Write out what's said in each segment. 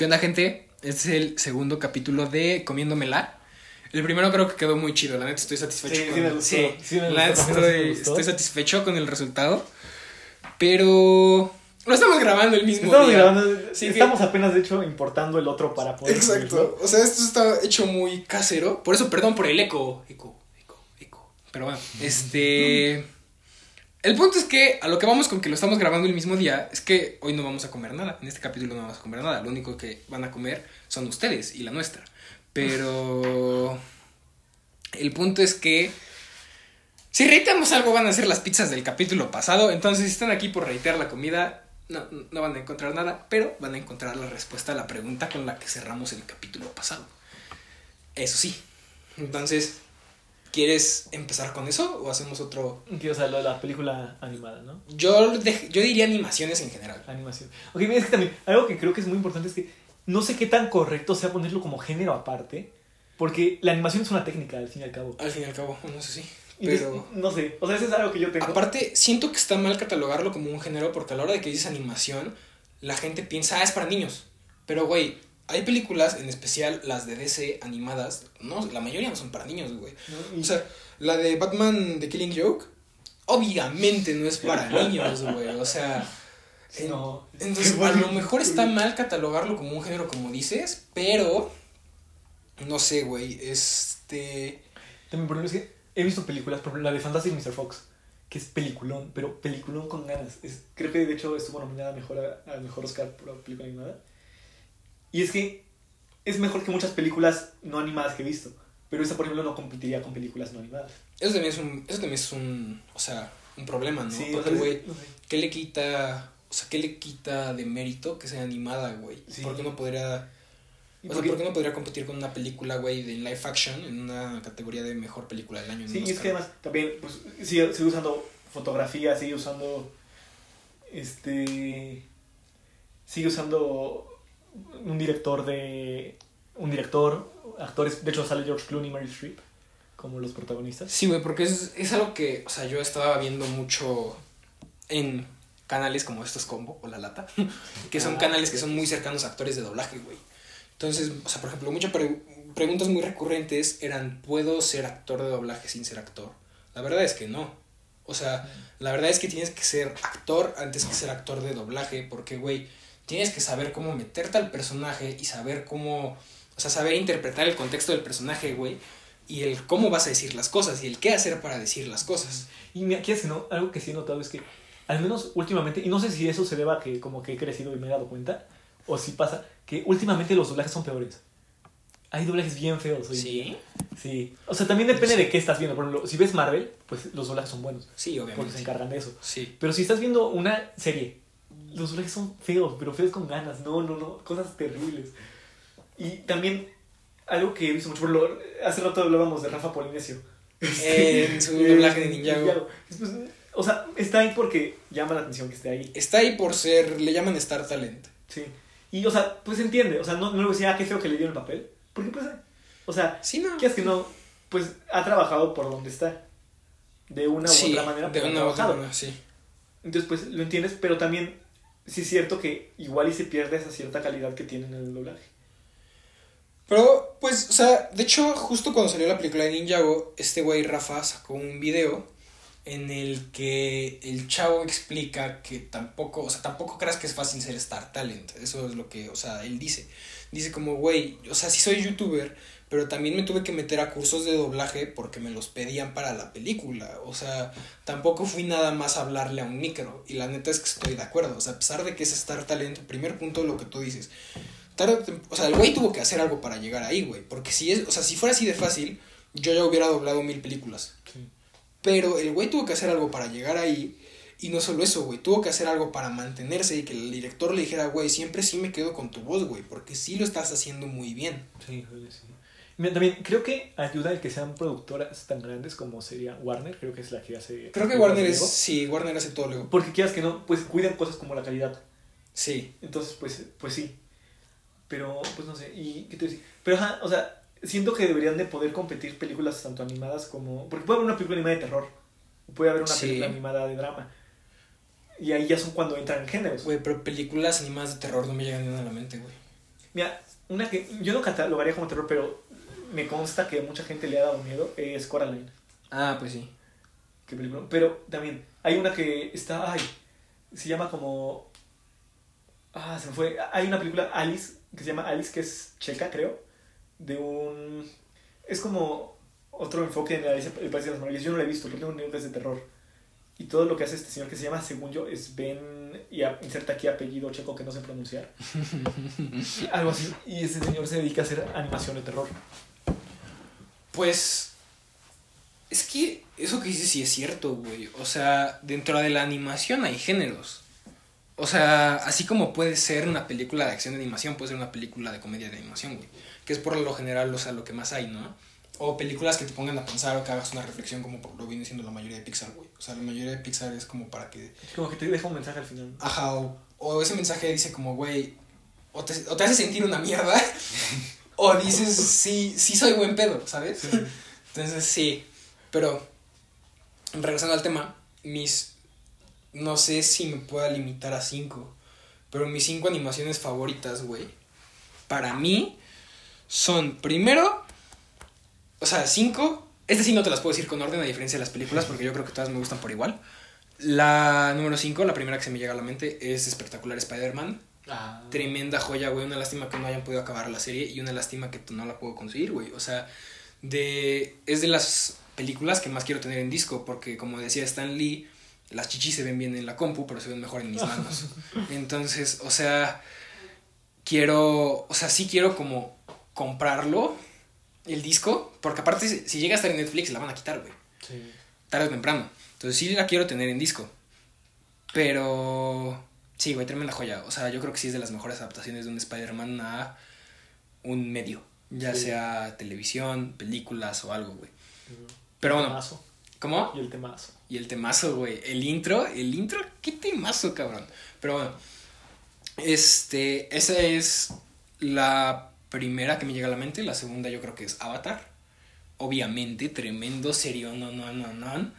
¿Qué onda, gente? Este es el segundo capítulo de Comiéndomela. El primero creo que quedó muy chido, la neta estoy satisfecho. Sí, con... sí me gustó, sí, sí me la neta me estoy, satisfecho con el resultado. Pero lo estamos grabando el mismo Estamos día. grabando, Sí, que- estamos apenas de hecho importando el otro para poder Exacto. subirlo. O sea, esto está hecho muy casero. Por eso, perdón por el eco. Eco, eco, eco. Pero bueno, este. El punto es que a lo que vamos con que lo estamos grabando el mismo día es que hoy no vamos a comer nada. En este capítulo no vamos a comer nada. Lo único que van a comer son ustedes y la nuestra. Pero. El punto es que. Si reiteamos algo, van a ser las pizzas del capítulo pasado. Entonces, si están aquí por reitear la comida, no, no van a encontrar nada, pero van a encontrar la respuesta a la pregunta con la que cerramos el capítulo pasado. Eso sí. Entonces, ¿quieres empezar con eso o hacemos otro? O sea, lo de la película animada, ¿no? Yo, yo diría animaciones en general. Animación. Ok, mira, es que también, algo que creo que es muy importante es que no sé qué tan correcto sea ponerlo como género aparte, porque la animación es una técnica, al fin y al cabo. Al fin y al cabo, no sé si. Pero. no sé, o sea, eso es algo que yo tengo. Aparte, siento que está mal catalogarlo como un género porque a la hora de que dices animación, la gente piensa, ah, es para niños. Pero, güey, hay películas, en especial las de DC animadas, no, la mayoría no son para niños, güey. O sea, la de Batman The Killing Joke, obviamente no es para niños, güey. O sea, en- no. entonces a lo mejor está mal catalogarlo como un género, como dices, pero no sé, güey. Este. También, por ejemplo, es que he visto películas, por ejemplo, la de Fantastic Mr. Fox, que es peliculón, pero peliculón con ganas. Es, creo que de hecho estuvo nominada a mejor, a, a mejor Oscar por película animada. Y es que es mejor que muchas películas no animadas que he visto. Pero esa, por ejemplo, no competiría con películas no animadas. Eso también es un. Eso también es un. O sea, un problema, ¿no? Sí, Porque, güey, es- no sé. ¿qué le quita. O sea, ¿qué le quita de mérito que sea animada, güey? Sí. ¿Por qué no podría. ¿Y O sea, por qué? ¿por qué no podría competir con una película, güey, de live action en una categoría de mejor película del año? Sí, y es que además también pues, sigue, sigue usando fotografía, sigue usando. Este. Sigue usando un director de. Un director, actores. De hecho, sale George Clooney y Meryl Streep como los protagonistas. Sí, güey, porque es, es algo que, o sea, yo estaba viendo mucho en canales como estos Combo o La Lata, que son Ah. canales que son muy cercanos a actores de doblaje, güey. Entonces, o sea, por ejemplo, muchas pre- preguntas muy recurrentes eran, ¿puedo ser actor de doblaje sin ser actor? La verdad es que no. O sea, la verdad es que tienes que ser actor antes que ser actor de doblaje, porque, güey, tienes que saber cómo meterte al personaje y saber cómo, o sea, saber interpretar el contexto del personaje, güey, y el cómo vas a decir las cosas y el qué hacer para decir las cosas. Y mira, ¿quieres que no? Algo que sí he notado es que, al menos últimamente, y no sé si eso se deba a que como que he crecido y me he dado cuenta, o si pasa, que últimamente los doblajes son peores. Hay doblajes bien feos. día. ¿Sí? Sí. O sea, también depende Sí. de qué estás viendo. Por ejemplo, si ves Marvel, pues los doblajes son buenos. Sí, Porque se obviamente. encargan de eso. Sí. Pero si estás viendo una serie, los doblajes son feos, pero feos con ganas. No, no, no. Cosas terribles. Y también, algo que he visto mucho, por ejemplo, hace rato hablábamos de Rafa Polinesio. En su doblaje de Ninjago. Pues, o sea, está ahí porque llama la atención que esté ahí. Está ahí por ser, le llaman Star Talent. Sí. Y, o sea, pues entiende. O sea, no, no le decía, ah, qué feo que le dieron el papel. Porque, pues, o sea, Sí, no. quieres que no, pues ha trabajado por donde está. De una u sí, otra manera, de una u otra manera, sí. Entonces, pues lo entiendes, pero también sí es cierto que igual y se pierde esa cierta calidad que tiene en el doblaje. Pero, pues, o sea, de hecho, justo cuando salió la película de Ninjago, este güey Rafa sacó un video en el que el chavo explica que tampoco, o sea, tampoco creas que es fácil ser Star Talent. Eso es lo que, o sea, él dice. Dice como, güey, o sea, sí soy youtuber, pero también me tuve que meter a cursos de doblaje porque me los pedían para la película. O sea, tampoco fui nada más a hablarle a un micro. Y la neta es que estoy de acuerdo. O sea, a pesar de que es Star Talent, primer punto lo que tú dices. Tarde o tem- o sea, el güey tuvo que hacer algo para llegar ahí, güey. Porque si es, o sea, si fuera así de fácil, yo ya hubiera doblado mil películas. Pero el güey tuvo que hacer algo para llegar ahí. Y no solo eso, güey. Tuvo que hacer algo para mantenerse y que el director le dijera, güey, siempre sí me quedo con tu voz, güey. Porque sí lo estás haciendo muy bien. Sí, sí. Mira, también creo que ayuda el que sean productoras tan grandes como sería Warner, creo que es la que hace. Creo que. Warner es. Sí, Warner hace todo luego. Porque quieras que no, pues cuidan cosas como la calidad. Sí. Entonces, pues, pues sí. Pero, pues no sé. ¿Y qué te decía? Pero, ajá, o sea, siento que deberían de poder competir películas tanto animadas como. Porque puede haber una película animada de terror. Puede haber una Sí. película animada de drama. Y ahí ya son cuando entran en géneros. Güey, pero películas animadas de terror no me llegan ni a la mente, güey. Mira, una que yo no catalogaría como terror, pero me consta que a mucha gente le ha dado miedo es Coraline. Ah, pues sí. Qué película. Pero también hay una que está, ay, se llama como... Ah, se me fue. Hay una película, Alice, que se llama Alice, que es checa, creo. De un... Es como otro enfoque en el País de las Maravillas. Yo no la he visto, tengo un nivel de terror. Y todo lo que hace este señor que se llama, según yo, es Ben. Y inserta aquí apellido checo que no sé pronunciar. Algo así. Y ese señor se dedica a hacer animación de terror. Pues. Es que eso que dices sí es cierto, güey. O sea, dentro de la animación hay géneros. O sea, así como puede ser una película de acción de animación, puede ser una película de comedia de animación, güey. Que es por lo general, o sea, lo que más hay, ¿no? O películas que te pongan a pensar o que hagas una reflexión como lo viene siendo la mayoría de Pixar, güey. O sea, la mayoría de Pixar es como para que... Como que te deja un mensaje al final. Ajá, o, ese mensaje dice como, güey, o te, o te hace sentir una mierda, o dices, sí, sí soy buen pedo, ¿sabes? Entonces, sí. Pero, regresando al tema, mis... No sé si me pueda limitar a cinco, pero mis cinco animaciones favoritas, güey, para mí son, primero, o sea, cinco. Este sí no te las puedo decir con orden, a diferencia de las películas, porque yo creo que todas me gustan por igual. La número cinco, la primera que se me llega a la mente, es Espectacular Spider-Man. Ah. Tremenda joya, güey. Una lástima que no hayan podido acabar la serie y una lástima que no la puedo conseguir, güey. O sea, de, es de las películas que más quiero tener en disco, porque como decía Stan Lee, las chichis se ven bien en la compu, pero se ven mejor en mis manos. Entonces, o sea, quiero, o sea, sí quiero como comprarlo el disco, porque aparte si llega a estar en Netflix la van a quitar, güey. Sí. Tarde o temprano. Entonces sí la quiero tener en disco. Pero sí, güey, tremenda joya. O sea, yo creo que sí es de las mejores adaptaciones de un Spider-Man a un medio. Ya sea televisión, películas o algo, güey. Pero bueno. Temazo. ¿Cómo? Y el temazo. Y el temazo, güey. El intro, el intro, qué temazo, cabrón. Pero bueno. Este, esa es la primera que me llega a la mente, la segunda yo creo que es Avatar. Obviamente, tremendo, serio, no, no, no, no.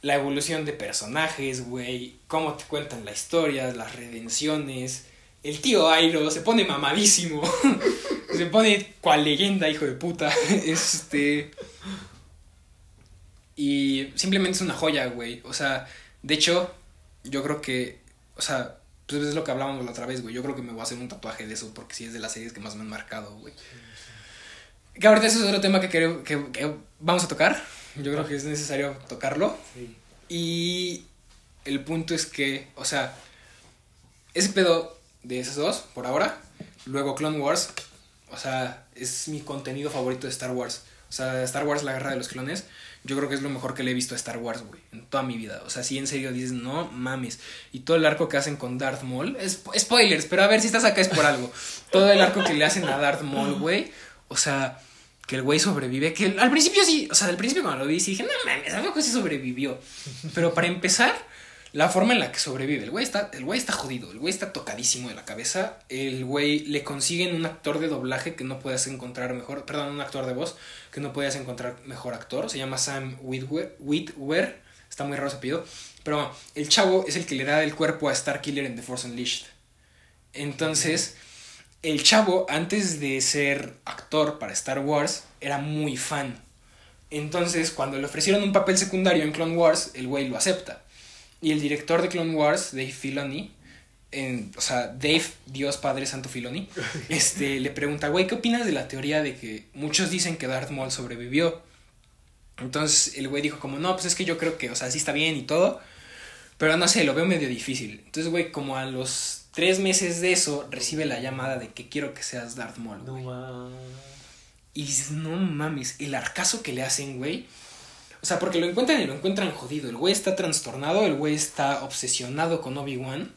La evolución de personajes, güey, cómo te cuentan la historia, las redenciones. El tío Airo se pone mamadísimo. se pone cual leyenda, hijo de puta. este. Y simplemente es una joya, güey. O sea, de hecho, yo creo que. O sea, pues es lo que hablábamos la otra vez, güey. Yo creo que me voy a hacer un tatuaje de eso porque sí es de las series que más me han marcado, güey. Que ahorita ese es otro tema que, creo, que, vamos a tocar. Yo creo que es necesario tocarlo. Sí. Y el punto es que, o sea, ese pedo de esos dos, por ahora. Luego Clone Wars, o sea, es mi contenido favorito de Star Wars. Sea, Star Wars, la guerra de los clones yo creo que es lo mejor que le he visto a Star Wars, güey, en toda mi vida. O sea, si en serio dices, no mames. Y todo el arco que hacen con Darth Maul, es, spoilers, pero a ver si estás acá es por algo. Todo el arco que le hacen a Darth Maul, güey, o sea, que el güey sobrevive, que al principio sí, o sea, al principio cuando lo vi, sí dije, no mames, algo que sí sobrevivió. Pero para empezar, la forma en la que sobrevive. El güey está, el güey está jodido, el güey está tocadísimo de la cabeza. El güey le consiguen un actor de doblaje que no puedes encontrar mejor, perdón, un actor de voz que no puedes encontrar mejor actor. Se llama Sam Witwer. Está muy raro ese apellido. Pero el chavo es el que le da el cuerpo a Starkiller en The Force Unleashed. Entonces, el chavo, antes de ser actor para Star Wars, era muy fan. Entonces, cuando le ofrecieron un papel secundario en Clone Wars, el güey lo acepta. Y el director de Clone Wars, Dave Filoni, en, o sea, Dave, Dios Padre Santo Filoni, este, le pregunta, güey, ¿qué opinas de la teoría de que muchos dicen que Darth Maul sobrevivió? Entonces el güey dijo como, no, pues es que yo creo que, o sea, sí está bien y todo, pero no sé, lo veo medio difícil. Entonces, güey, como a los tres meses de eso, recibe la llamada de que quiero que seas Darth Maul, güey. No, y dices, no mames, el arcazo que le hacen, güey o sea, porque lo encuentran y lo encuentran jodido. El güey está trastornado, el güey está obsesionado con Obi-Wan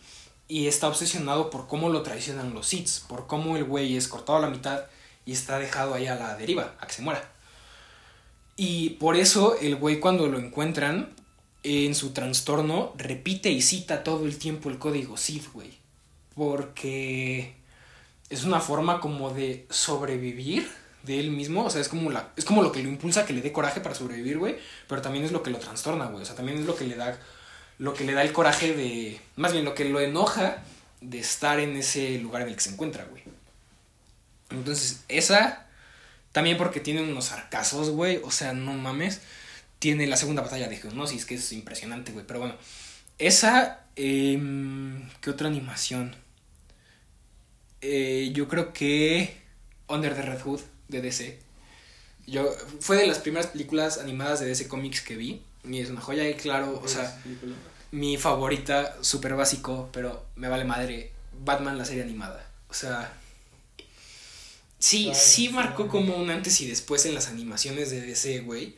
y está obsesionado por cómo lo traicionan los Sith, por cómo el güey es cortado a la mitad y está dejado ahí a la deriva, a que se muera. Y por eso el güey cuando lo encuentran en su trastorno repite y cita todo el tiempo el código Sith, güey. Porque es una forma como de sobrevivir de él mismo, o sea, es como, la, es como lo que lo impulsa que le dé coraje para sobrevivir, güey, pero también es lo que lo trastorna, güey, o sea, también es lo que le da, lo que le da el coraje de, más bien lo que lo enoja de estar en ese lugar en el que se encuentra, güey. Entonces, esa. También porque tiene unos sarcazos, güey. O sea, no mames. Tiene la segunda batalla de Geonosis, que es impresionante, güey. Pero bueno. Esa. em, ¿Qué otra animación? Eh, yo creo que. Under the Red Hood de DC. Yo, fue de las primeras películas animadas de DC Comics que vi. Y es una joya, y claro, o sea, Película. mi favorita, súper básico, pero me vale madre, Batman la serie animada. O sea, sí, Ay, sí sí. marcó como un antes y después en las animaciones de DC, güey.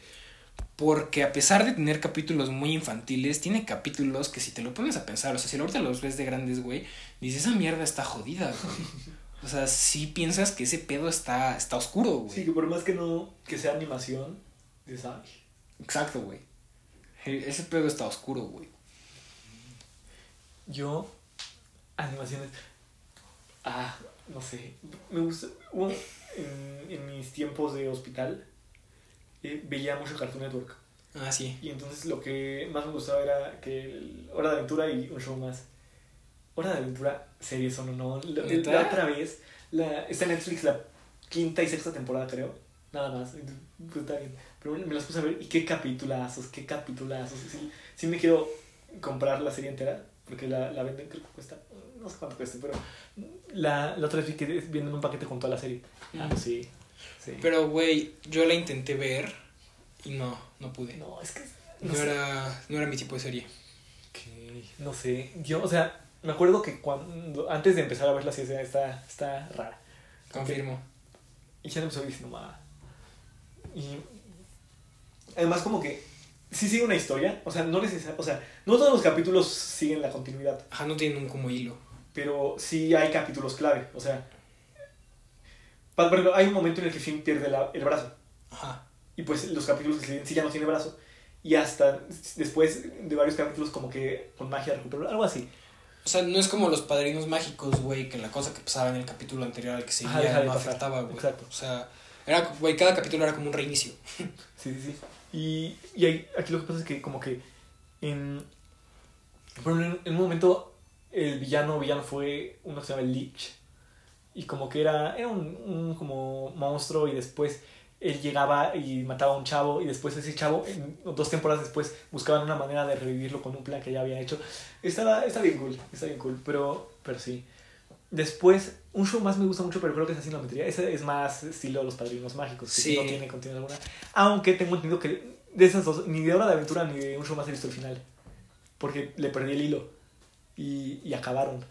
Porque a pesar de tener capítulos muy infantiles, tiene capítulos que si te lo pones a pensar, o sea, si ahorita los ves de grandes, güey, dices, esa mierda está jodida, güey. O sea, sí piensas que ese pedo está, está oscuro, güey. Sí, que por más que no que sea animación, dices, ay, Exacto, güey. E- Ese pedo está oscuro, güey. Yo, animaciones. Ah, no sé. Me gusta. hubo- en, en mis tiempos de hospital, eh, veía mucho Cartoon Network. Ah, sí. Y entonces lo que más me gustaba era que el- Hora de Aventura y un show más. Hora de Aventura, series son o no. La, la otra vez, la, está en Netflix la quinta y sexta temporada, creo. Nada más. Pues está bien. Pero me las puse a ver y qué capitulazos, qué capitulazos. Sí, sí me quiero comprar la serie entera porque la, la venden, creo que cuesta. No sé cuánto cuesta, pero la, la otra vez vi que vienen un paquete con toda la serie. Ah, Mm. sí. sí. Pero, güey, yo la intenté ver y no, no pude. no, es que. No, era, no era mi tipo de serie. Ok, no sé. Yo, o sea, me acuerdo que cuando antes de empezar a ver la serie está, está rara. Confirmo. Y ya no empezó diciendo, ma. Y además como que sí sigue una historia, o sea, no necesar- o sea, no todos los capítulos siguen la continuidad, Ajá, no tienen un como hilo. pero sí hay capítulos clave, o sea, por ejemplo, hay un momento en el que Finn pierde la- el brazo Ajá. y pues los capítulos que siguen sí ya no tiene brazo y hasta después de varios capítulos como que con magia recuperó algo así. O sea, no es como los padrinos mágicos, güey, que la cosa que pasaba en el capítulo anterior al que seguía Ajá, no afectaba, güey. Exacto. O sea, era, güey, cada capítulo era como un reinicio. Sí, sí, sí. Y, y ahí- aquí lo que pasa es que como que en, por en, en un momento el villano villano fue uno que se llama el Lich. Y como que era, era un, un como monstruo y después él llegaba y mataba a un chavo y después ese chavo, en- dos temporadas después, buscaban una manera de revivirlo con un plan que ya había hecho. Estaba, está bien cool, está bien cool, pero, pero sí. Después, un show más me gusta mucho, pero creo que es así la metería. Ese es más estilo Los Padrinos Mágicos, que Sí. no tiene continuidad alguna. Aunque tengo entendido que de esas dos, ni de Hora de Aventura ni de un show más he visto el final. Porque le perdí el hilo. Y, y acabaron.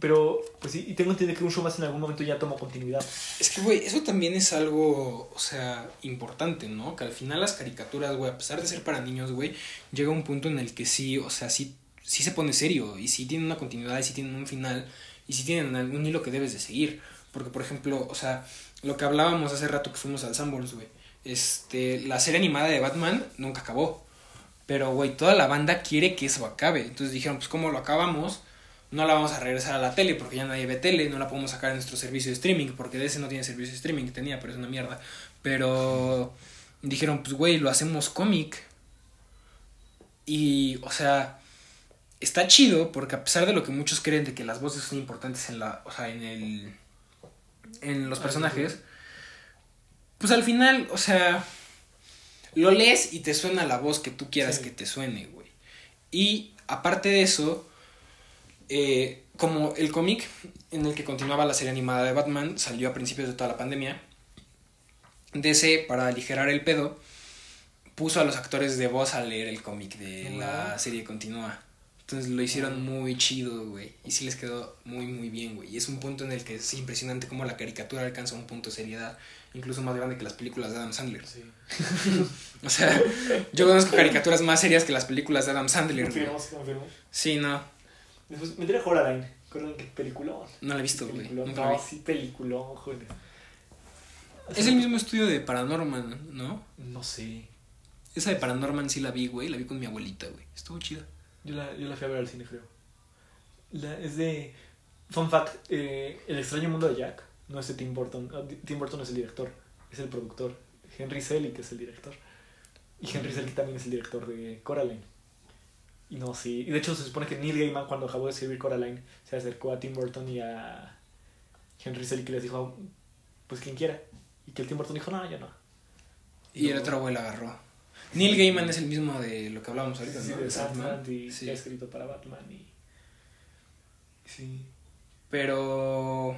Pero, pues sí, y tengo entendido que un show más en algún momento ya tomó continuidad. Es que, güey, eso también es algo, o sea, importante, ¿no? Que al final las caricaturas, güey, a pesar de ser para niños, güey, llega un punto en el que sí, o sea, sí, sí se pone serio y sí tienen una continuidad y sí tienen un final y sí tienen algún hilo que debes de seguir. Porque, por ejemplo, o sea, lo que hablábamos hace rato que fuimos al Sanborns, güey, este, la serie animada de Batman nunca acabó. Pero, güey, toda la banda quiere que eso acabe. Entonces dijeron, pues, ¿cómo lo acabamos? No la vamos a regresar a la tele porque ya nadie ve tele, no la podemos sacar en nuestro servicio de streaming porque ese no tiene servicio de streaming, tenía, pero es una mierda. Pero dijeron, pues güey, lo hacemos cómic. Y, o sea, está chido porque a pesar de lo que muchos creen de que las voces son importantes en la, o sea, en el en los personajes, pues al final, o sea, lo lees y te suena la voz que tú quieras Sí. que te suene, güey. Y aparte de eso, eh, como el cómic en el que continuaba la serie animada de Batman salió a principios de toda la pandemia, DC, para aligerar el pedo, puso a los actores de voz a leer el cómic de la serie continua. Entonces lo hicieron muy chido, güey. Y sí les quedó muy, muy bien, güey. Y es un punto en el que es impresionante cómo la caricatura alcanza un punto de seriedad, incluso más grande que las películas de Adam Sandler. Sí. O sea, yo conozco caricaturas más serias que las películas de Adam Sandler. Confirmo, sí, confirmo. Sí, no, Después, me tiré Coraline. Coraline, qué peliculón. no la he visto, güey. La vi. No, sí, peliculón, joder. Es el mismo estudio de Paranorman, ¿no? No sé. Esa de Paranorman sí la vi, güey. La vi con mi abuelita, güey. Estuvo chida. Yo la, yo la fui a ver al cine, creo. La, es de. Fun fact: eh, El extraño mundo de Jack no es de Tim Burton. Ah, Tim Burton es el director, es el productor. Henry Selick es el director. Y Henry Selick también es el director de Coraline. Y no, sí. Y de hecho, se supone que Neil Gaiman, cuando acabó de escribir Coraline, se acercó a Tim Burton y a Henry Selick les dijo, pues quien quiera. Y que el Tim Burton dijo, no, yo no. Y el otro la agarró. Neil Gaiman es el mismo de lo que hablábamos ahorita, Sí, ¿no? de Sandman. y Sí. ha escrito para Batman y... Sí. Pero.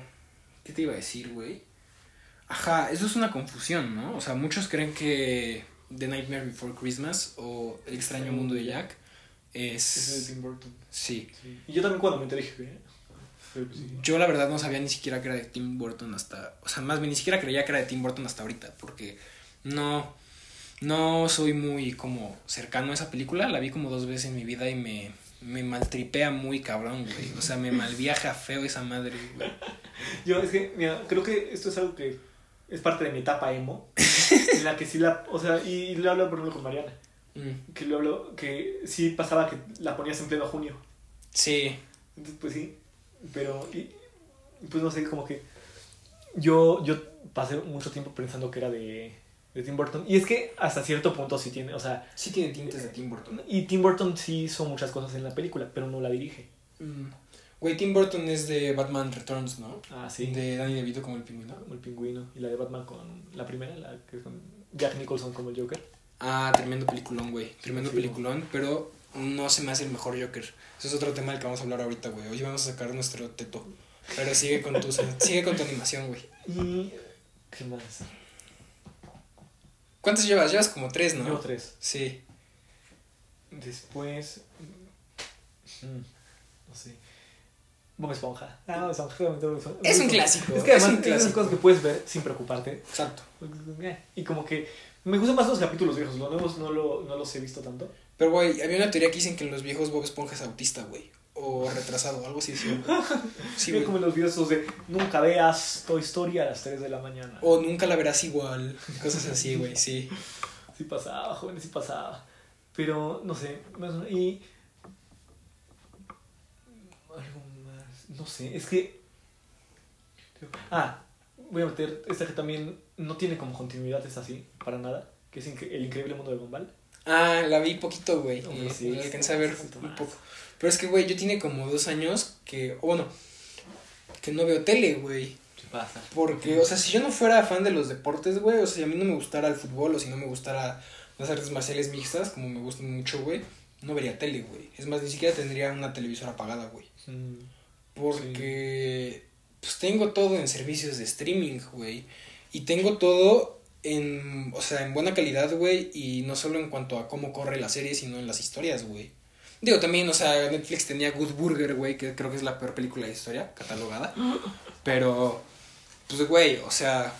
¿Qué te iba a decir, güey? Ajá, eso es una confusión, ¿no? O sea, muchos creen que The Nightmare Before Christmas o El extraño mundo de Jack es. Es de Tim Burton. Sí. Sí. Y yo también cuando me enteré dije, ¿eh? Pues sí. Yo la verdad no sabía ni siquiera que era de Tim Burton hasta. O sea, más bien ni siquiera creía que era de Tim Burton hasta ahorita. Porque no. No soy muy como cercano a esa película. La vi como dos veces en mi vida y me. Me maltripea muy cabrón, güey. O sea, me malviaja feo esa madre, güey. Yo es que, mira, creo que esto es algo que es parte de mi etapa emo. en la que sí la... O sea, y lo hablo por ejemplo con Mariana. Mm, Que lo hablo, que sí pasaba que la ponías en pleno junio. Sí. Entonces, pues sí. Pero, y, pues no sé, como que yo, yo pasé mucho tiempo pensando que era de, de Tim Burton. Y es que hasta cierto punto sí tiene, o sea, Sí tiene tintes de Tim Burton. y Tim Burton sí hizo muchas cosas en la película, pero no la dirige. Mm. Güey, Tim Burton es de Batman Returns, ¿no? Ah, sí. De Danny DeVito como el pingüino. Como el pingüino. Y la de Batman con la primera, la que es con Jack Nicholson como el Joker. Ah, tremendo peliculón, güey. Tremendo Sí. peliculón, pero no se me hace el mejor Joker. Eso es otro tema del que vamos a hablar ahorita, güey. Hoy vamos a sacar nuestro teto. Pero sigue con tu, sigue con tu animación, güey. Y. ¿Qué más? ¿Cuántos llevas? Llevas como tres, ¿no? Llevo tres. Sí. Después. mm, No sé. Bob Esponja. Ah, Bob Esponja. Es un clásico. Es que además es un es cosas que puedes ver sin preocuparte. Exacto. Y como que me gustan más los capítulos viejos, los nuevos no, lo, no los he visto tanto. Pero, güey, había una teoría que dicen que en los viejos Bob Esponja es autista, güey. O retrasado, algo así. Sí. Sí, güey. como en los videos esos de nunca veas Toy Story a las 3 de la mañana. O nunca la verás igual. Cosas así, güey, sí. Sí pasaba, jóvenes, sí pasaba. Pero, no sé, más o menos- y... Algo más, no sé, es que... Ah, voy a meter esta que también no tiene como continuidad, es así, para nada, que es El Increíble Mundo de Gumball. Ah, la vi poquito, güey. Sí, la alcancé a ver un poco. Pero es que, güey, yo tiene como dos años que, o bueno, que no veo tele, güey. ¿Qué pasa? Porque, o sea, si yo no fuera fan de los deportes, güey, o sea, si a mí no me gustara el fútbol o si no me gustara las artes marciales mixtas, como me gustan mucho, güey, no vería tele, güey. Es más, ni siquiera tendría una televisora apagada, güey. Mm, Porque, pues tengo todo en servicios de streaming, güey. Y tengo todo en, o sea, en buena calidad, güey. Y no solo en cuanto a cómo corre la serie, sino en las historias, güey. Digo, también, o sea, Netflix tenía Good Burger, güey, que creo que es la peor película de la historia, catalogada. Pero, pues, güey, o sea,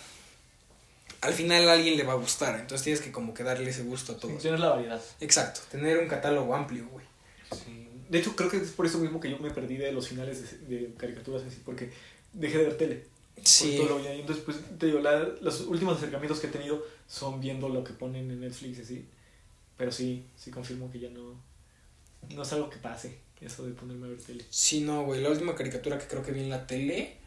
al final a alguien le va a gustar. Entonces tienes que como que darle ese gusto a todo. Tienes la variedad. Exacto, tener un catálogo amplio, güey. Sí. De hecho, creo que es por eso mismo que yo me perdí de los finales de, de caricaturas así, porque dejé de ver tele. Sí. Entonces, pues, te digo, la- los últimos acercamientos que he tenido son viendo lo que ponen en Netflix y así. Pero sí, sí confirmo que ya no, no es algo que pase, eso de ponerme a ver tele. Sí, no, güey. La última caricatura que creo que vi en la tele.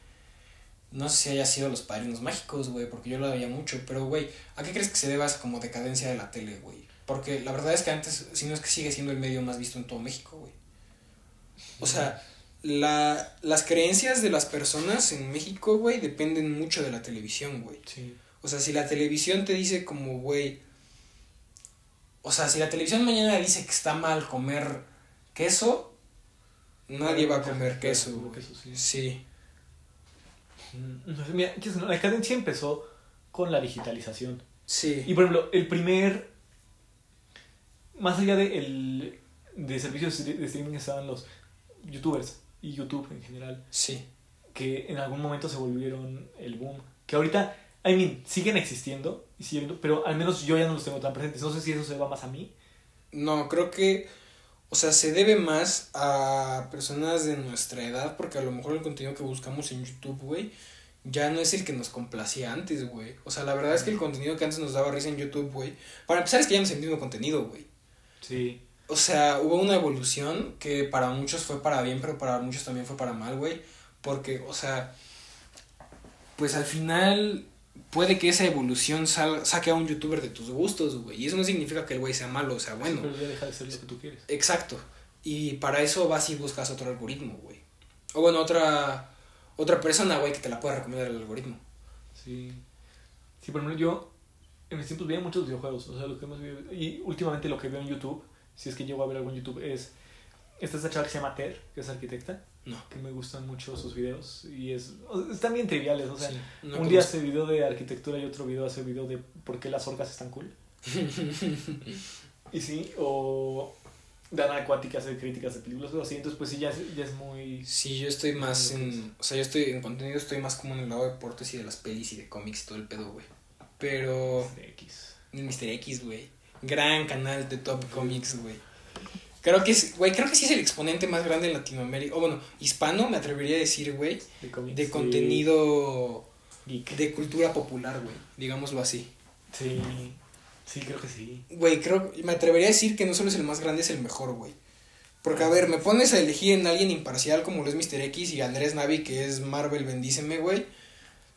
No sé si haya sido Los Padrinos Mágicos, güey, porque yo la veía mucho. Pero, güey, ¿a qué crees que se deba esa como decadencia de la tele, güey? Porque la verdad es que antes, si no es que sigue siendo el medio más visto en todo México, güey. O sea, la, las creencias de las personas en México, güey, dependen mucho de la televisión, güey. Sí. O sea, si la televisión te dice como, güey. O sea, si la televisión mañana dice que está mal comer queso, nadie va a comer queso, güey. Queso, sí. Sí. Mm, no sé, mira, la decadencia empezó con la digitalización. Sí. Y por ejemplo, el primer. Más allá de, el, de servicios de streaming estaban los youtubers y YouTube en general, Sí. que en algún momento se volvieron el boom. Que ahorita, I mean, siguen existiendo, y siguen, pero al menos yo ya no los tengo tan presentes. No sé si eso se va más a mí. No, creo que. O sea, se debe más a personas de nuestra edad, porque a lo mejor el contenido que buscamos en YouTube, güey, ya no es el que nos complacía antes, güey. O sea, la verdad es que el contenido que antes nos daba risa en YouTube, güey. Para empezar, es que ya no es el mismo contenido, güey. Sí. O sea, hubo una evolución que para muchos fue para bien, pero para muchos también fue para mal, güey. Porque, o sea, pues al final puede que esa evolución sal- saque a un youtuber de tus gustos, güey. Y eso no significa que el güey sea malo o sea bueno. Pero ya deja de ser lo que tú quieres. Exacto. Y para eso vas y buscas otro algoritmo, güey. O bueno, otra otra persona, güey, que te la pueda recomendar el algoritmo. Sí. Sí, por ejemplo, yo en mis tiempos veía muchos videojuegos. O sea, lo que hemos visto. Y últimamente lo que veo en YouTube, si es que llego a ver algo en YouTube, es. Esta es chava que se llama Ter, que es arquitecta. No. Que me gustan mucho sus videos. Y es. Están bien triviales. O sea, Sí, no un día hace video de arquitectura y otro video hace video de por qué las orcas están cool. y sí, o. Dana Acuática hace críticas de películas o así. Entonces, pues sí, ya es, ya es muy. Sí, yo estoy más en. O sea, yo estoy en contenido, estoy más como en el lado de deportes y de las pelis y de cómics y todo el pedo, güey. Pero. de X. Mr. X, güey. Gran canal de Top Comics, güey. Creo que es, güey, creo que sí es el exponente más grande en Latinoamérica. O bueno, hispano, me atrevería a decir, güey. De, cómics, De contenido de cultura popular, güey. Digámoslo así. Sí. Sí, creo que sí. Güey, creo, me atrevería a decir que no solo es el más grande, es el mejor, güey. Porque, a ver, me pones a elegir en alguien imparcial como lo es Mr. X y Andrés Navi, que es Marvel, bendíceme, güey.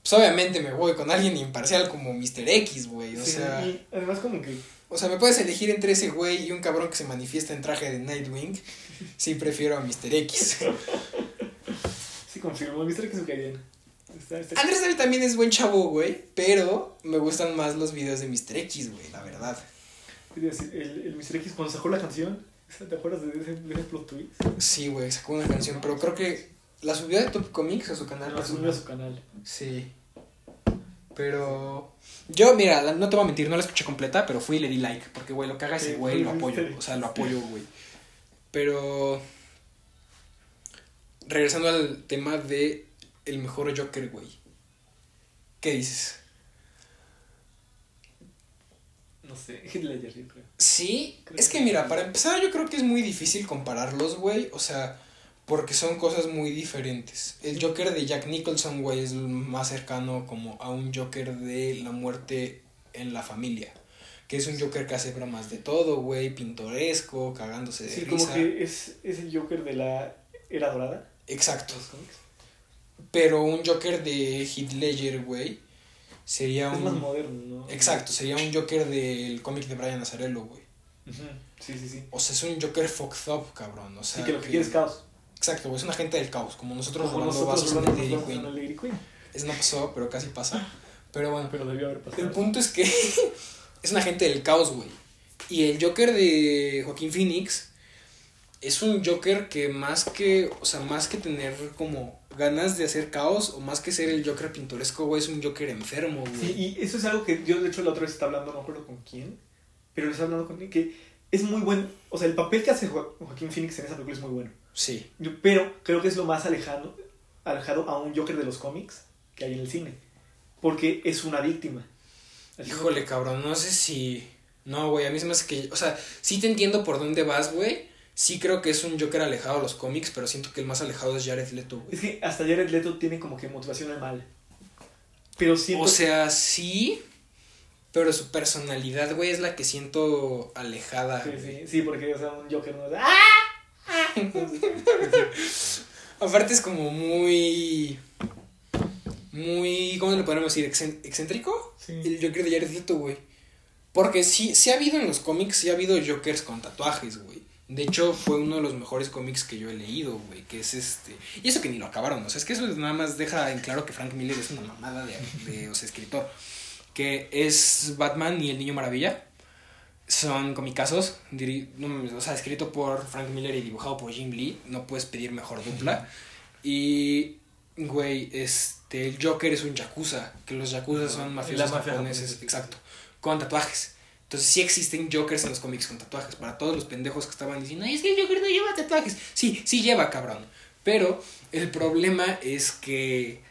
Pues obviamente me voy con alguien imparcial como Mr. X, güey. O Sí, sea, y además como que o sea, me puedes elegir entre ese güey y un cabrón que se manifiesta en traje de Nightwing. Sí, prefiero a Mr. X. sí confirmo, viste que se cae bien. Está, está- Andrés Navi también es buen chavo, güey. Pero me gustan más los videos de Mr. X, güey, la verdad. El, el Mr. X cuando sacó la canción, ¿te acuerdas de ese, de ese plot twist? Sí, güey, sacó una canción, pero creo que la subió de Top Comics a su canal. La subió a su canal. Sí. Pero. Yo, mira, no te voy a mentir, no la escuché completa, pero fui y le di like. Porque, güey, lo que haga ese Sí, güey, lo apoyo. O sea, lo apoyo, güey. Pero. Regresando al tema de el mejor Joker, güey. ¿Qué dices? No sé, Ledger, yo creo. Sí, Creo es que que mira, para empezar yo creo que es muy difícil compararlos, güey. O sea, porque son cosas muy diferentes. El Joker de Jack Nicholson, güey, es más cercano como a un Joker de la muerte en la familia. Que es un Joker que hace bromas de todo, güey, pintoresco, cagándose de Sí, risa. como que es, es el Joker de la era dorada Exacto. Pero un Joker de Heath Ledger, güey, sería Es un... más moderno, ¿no? Exacto, sería un Joker del cómic de Brian Azzarello, güey. Sí, sí, sí. O sea, es un Joker fucked up, cabrón. O sea, Sí, que lo que quiere es caos. Exacto, güey, es un agente del caos, como nosotros Como nosotros de Queen. el Dairy Queen. Eso no pasó, pero casi pasa. Pero bueno, Pero debió haber pasado. el punto es que es un agente del caos, güey. Y el Joker de Joaquín Phoenix es un Joker que más que, o sea, más que tener como ganas de hacer caos o más que ser el Joker pintoresco, güey, es un Joker enfermo, güey. Sí, y eso es algo que yo, de hecho, la otra vez estaba hablando, no me acuerdo con quién, pero estaba hablando con que es muy buen. O sea, el papel que hace Jo- Joaquín Phoenix en esa película es muy bueno. Sí. Pero creo que es lo más alejado, alejado a un Joker de los cómics que hay en el cine. Porque es una víctima. Así Híjole, cabrón, no sé si... No, güey, a mí se me hace que... O sea, sí te entiendo por dónde vas, güey. Sí creo que es un Joker alejado a los cómics, pero siento que el más alejado es Jared Leto, güey. Es que hasta Jared Leto tiene como que motivación al mal. Pero siento... O sea, sí, pero su personalidad, güey, es la que siento alejada. Sí, güey. sí, sí, porque o sea, un Joker no es... ¡Ah! Aparte es como muy... Muy... ¿Cómo le podemos decir? ¿Excen- ¿Excéntrico? Sí. El Joker de Jared Leto, güey. Porque sí, sí ha habido en los cómics, sí ha habido Jokers con tatuajes, güey. De hecho, fue uno de los mejores cómics que yo he leído, güey. Que es este. Y eso que ni lo acabaron. O sea, es que eso nada más deja en claro que Frank Miller es una mamada de, de o sea, escritor. Que es Batman y el Niño Maravilla. Son comicazos. diri- no o sea, escrito por Frank Miller y dibujado por Jim Lee. No puedes pedir mejor dupla. Y. Güey, este. El Joker es un yakuza. Que los yakuza son mafiosos japoneses. Exacto. Con tatuajes. Entonces sí existen Jokers en los cómics con tatuajes. Para todos los pendejos que estaban diciendo, "Ay, es que el Joker no lleva tatuajes. Sí, sí lleva, cabrón. Pero el problema es que...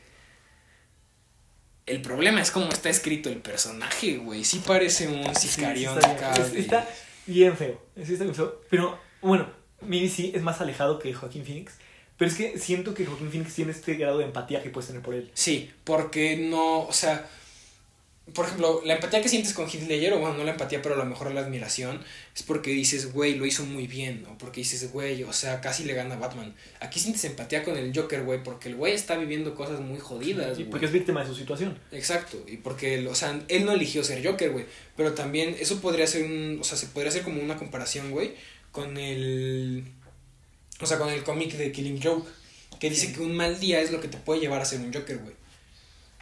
El problema es cómo está escrito el personaje, güey. Sí parece un Sí, sí, sicarión está, bien. de- está bien feo. Sí, está bien feo. Pero, bueno, maybe sí es más alejado que Joaquín Phoenix. Pero es que siento que Joaquín Phoenix tiene este grado de empatía que puedes tener por él. Sí, porque no, o sea, por ejemplo, la empatía que sientes con Ledger, o bueno, no la empatía, pero a lo mejor la admiración, es porque dices, güey, lo hizo muy bien, o porque dices, güey, o sea, casi le gana a Batman. Aquí sientes empatía con el Joker, güey, porque el güey está viviendo cosas muy jodidas, Y güey. porque es víctima de su situación. Exacto, y porque, o sea, él no eligió ser Joker, güey, pero también eso podría ser un, o sea, se podría hacer como una comparación, güey, con el, o sea, con el cómic de Killing Joke. que dice Sí. que un mal día es lo que te puede llevar a ser un Joker, güey.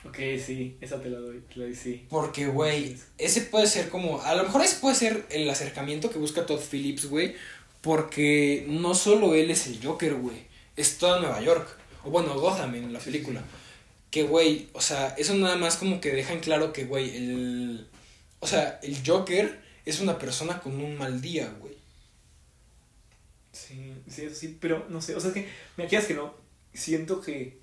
Ok, sí, esa te la doy, te la doy, sí. Porque, güey, ese puede ser como. A lo mejor ese puede ser el acercamiento que busca Todd Phillips, güey. Porque no solo él es el Joker, güey. Es toda Nueva York. O bueno, Gotham en la película. Que, güey, o sea, eso nada más como que deja en claro que, güey, el. O sea, el Joker es una persona con un mal día, güey. Sí, sí, eso sí, pero no sé, o sea, es que, me quieras que no, siento que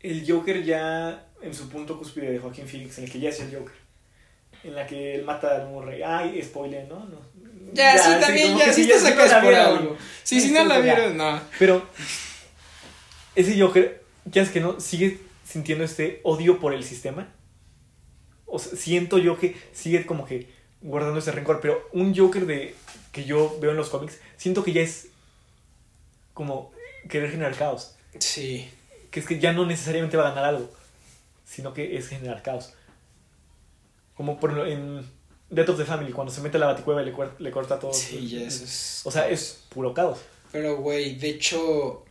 el Joker ya en su punto cúspide de Joaquín Phoenix, en el que ya es el Joker, en la que él mata al Murray, ay, spoiler, ¿no? no. Ya, sí, también, ya, sí sí, te ya, sacas por vieron. algo. Sí, si no la ya. vieron, no. Pero ese Joker, ya es que no, sigue sintiendo este odio por el sistema. O sea, siento yo que sigue como que guardando ese rencor, pero un Joker de que yo veo en los cómics, siento que ya es como querer generar caos. Sí. Que es que ya no necesariamente va a ganar algo, sino que es generar caos. Como por ejemplo en Death of the Family, cuando se mete a la baticueva y le, le corta todo. Sí, ya eso es. O sea, es puro caos. Pero, güey, de hecho,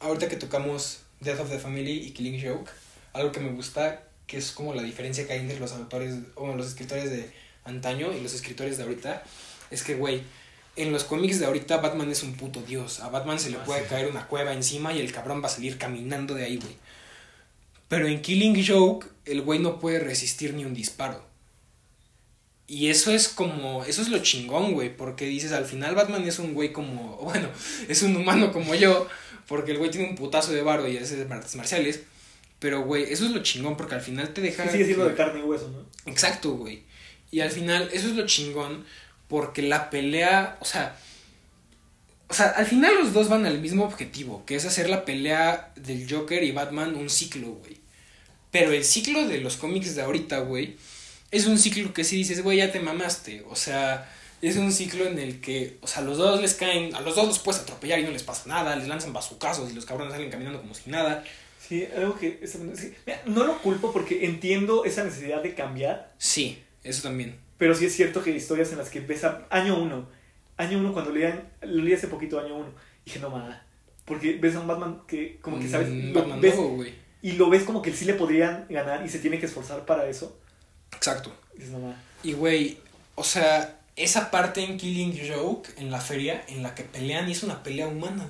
ahorita que tocamos Death of the Family y Killing Joke, algo que me gusta, que es como la diferencia que hay entre los autores, o los escritores de antaño y los escritores de ahorita, es que, güey, en los cómics de ahorita Batman es un puto dios. A Batman se le Ah, puede sí. caer una cueva encima y el cabrón va a salir caminando de ahí, güey. Pero en Killing Joke, el güey no puede resistir ni un disparo. Y eso es como, eso es lo chingón, güey, porque dices, al final Batman es un güey como, bueno, es un humano como yo, porque el güey tiene un putazo de varo y hace artes marciales, pero, güey, eso es lo chingón, porque al final te deja... Sí, siendo de carne y hueso, ¿no? Exacto, güey. Y al final, eso es lo chingón, porque la pelea, o sea, o sea, al final los dos van al mismo objetivo, que es hacer la pelea del Joker y Batman un ciclo, güey. Pero el ciclo de los cómics de ahorita, güey, es un ciclo que si dices, güey, ya te mamaste. O sea, es un ciclo en el que, o sea, los dos les caen, a los dos los puedes atropellar y no les pasa nada, les lanzan bazucazos y los cabrones salen caminando como si nada. Sí, algo que... sí, mira, no lo culpo porque entiendo esa necesidad de cambiar, Sí, eso también. pero sí es cierto que hay historias en las que ves a año uno, año uno cuando leían, lo leí hace poquito año uno, dije no más, porque ves a un Batman que como que sabes, Un lo Batman ves, y lo ves como que sí le podrían ganar y se tiene que esforzar para eso, Exacto. y dices no. Y, güey, o sea, esa parte en Killing Joke, en la feria, en la que pelean, y es una pelea humana.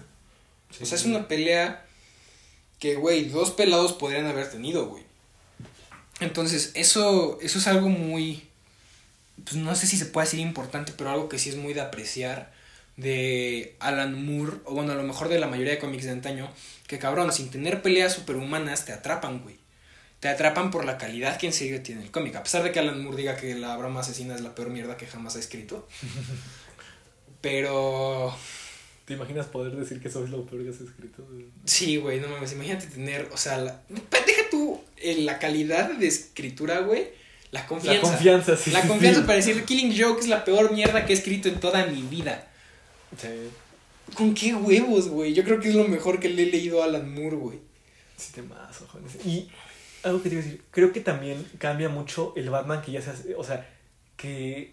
O sea, es una pelea que, güey, dos pelados podrían haber tenido, güey. Entonces, eso, eso es algo muy, pues no sé si se puede decir importante, pero algo que sí es muy de apreciar de Alan Moore, o bueno, a lo mejor de la mayoría de cómics de antaño, que cabrón, sin tener peleas superhumanas, te atrapan, güey. Te atrapan por la calidad que en serio tiene el cómic. A pesar de que Alan Moore diga que la broma asesina es la peor mierda que jamás ha escrito. Pero ¿Te imaginas poder decir que eso es lo peor que has escrito? Sí, güey, no mames, imagínate tener, o sea, la, deja tú eh, la calidad de escritura, güey, la confianza. La confianza, sí. La confianza sí. para decir Killing Joke es la peor mierda que he escrito en toda mi vida. Sí, ¿Con qué huevos, güey? Yo creo que es lo mejor que le he leído a Alan Moore, güey. sí te más, ojones. Y algo que te iba a decir, creo que también cambia mucho el Batman que ya se hace, o sea, que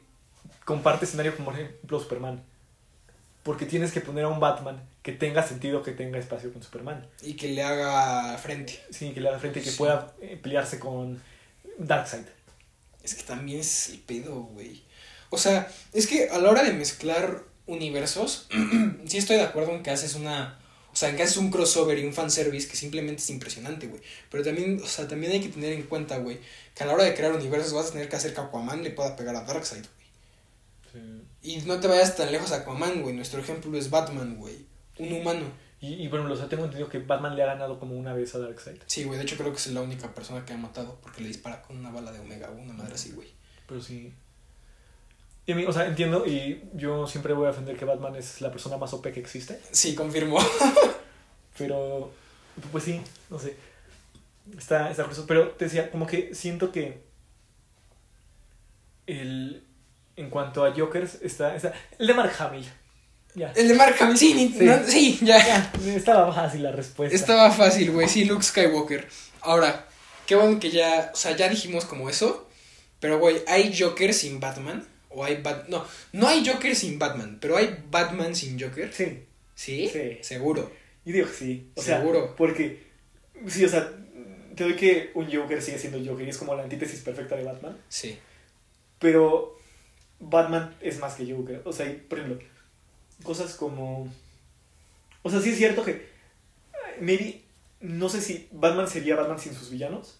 comparte escenario como por ejemplo Superman. Porque tienes que poner a un Batman que tenga sentido que tenga espacio con Superman. Y que le haga frente. Sí, que le haga frente y que Sí. pueda eh, pelearse con Darkseid. Es que también es el pedo, güey. O sea, es que a la hora de mezclar universos, sí estoy de acuerdo en que haces una. O sea, en que haces un crossover y un fanservice que simplemente es impresionante, güey. Pero también, o sea, también hay que tener en cuenta, güey, que a la hora de crear universos vas a tener que hacer que Aquaman le pueda pegar a Darkseid, güey. Y no te vayas tan lejos a Aquaman, güey. Nuestro ejemplo es Batman, güey. Un humano. Y, y bueno, o sea, tengo entendido que Batman le ha ganado como una vez a Darkseid. Sí, güey. De hecho, creo que es la única persona que ha matado porque le dispara con una bala de Omega una madre así, güey. Pero sí. Y a mí, o sea, entiendo y yo siempre voy a defender que Batman es la persona más OP que existe. Sí, confirmo. Pero, pues sí, no sé. Está, está curioso. Pero te decía, como que siento que el, en cuanto a Jokers, está, está el de Mark Hamill. Ya. El de Mark Hamill, sí, Sí. no- sí, ya. Ya, estaba fácil la respuesta. Estaba fácil, güey. Sí, Luke Skywalker. Ahora, qué bueno que ya, o sea, ya dijimos como eso. Pero, güey, ¿hay Joker sin Batman? ¿O hay Bat... No, no hay Joker sin Batman, pero hay Batman sin Joker. Sí. ¿Sí? Sí. Seguro. Y digo que sí. O sea, Seguro. porque, sí, o sea, te doy que un Joker sigue siendo Joker y es como la antítesis perfecta de Batman. Sí. Pero Batman es más que Joker. O sea, por ejemplo, cosas como... O sea, sí es cierto que... Maybe, no sé si Batman sería Batman sin sus villanos,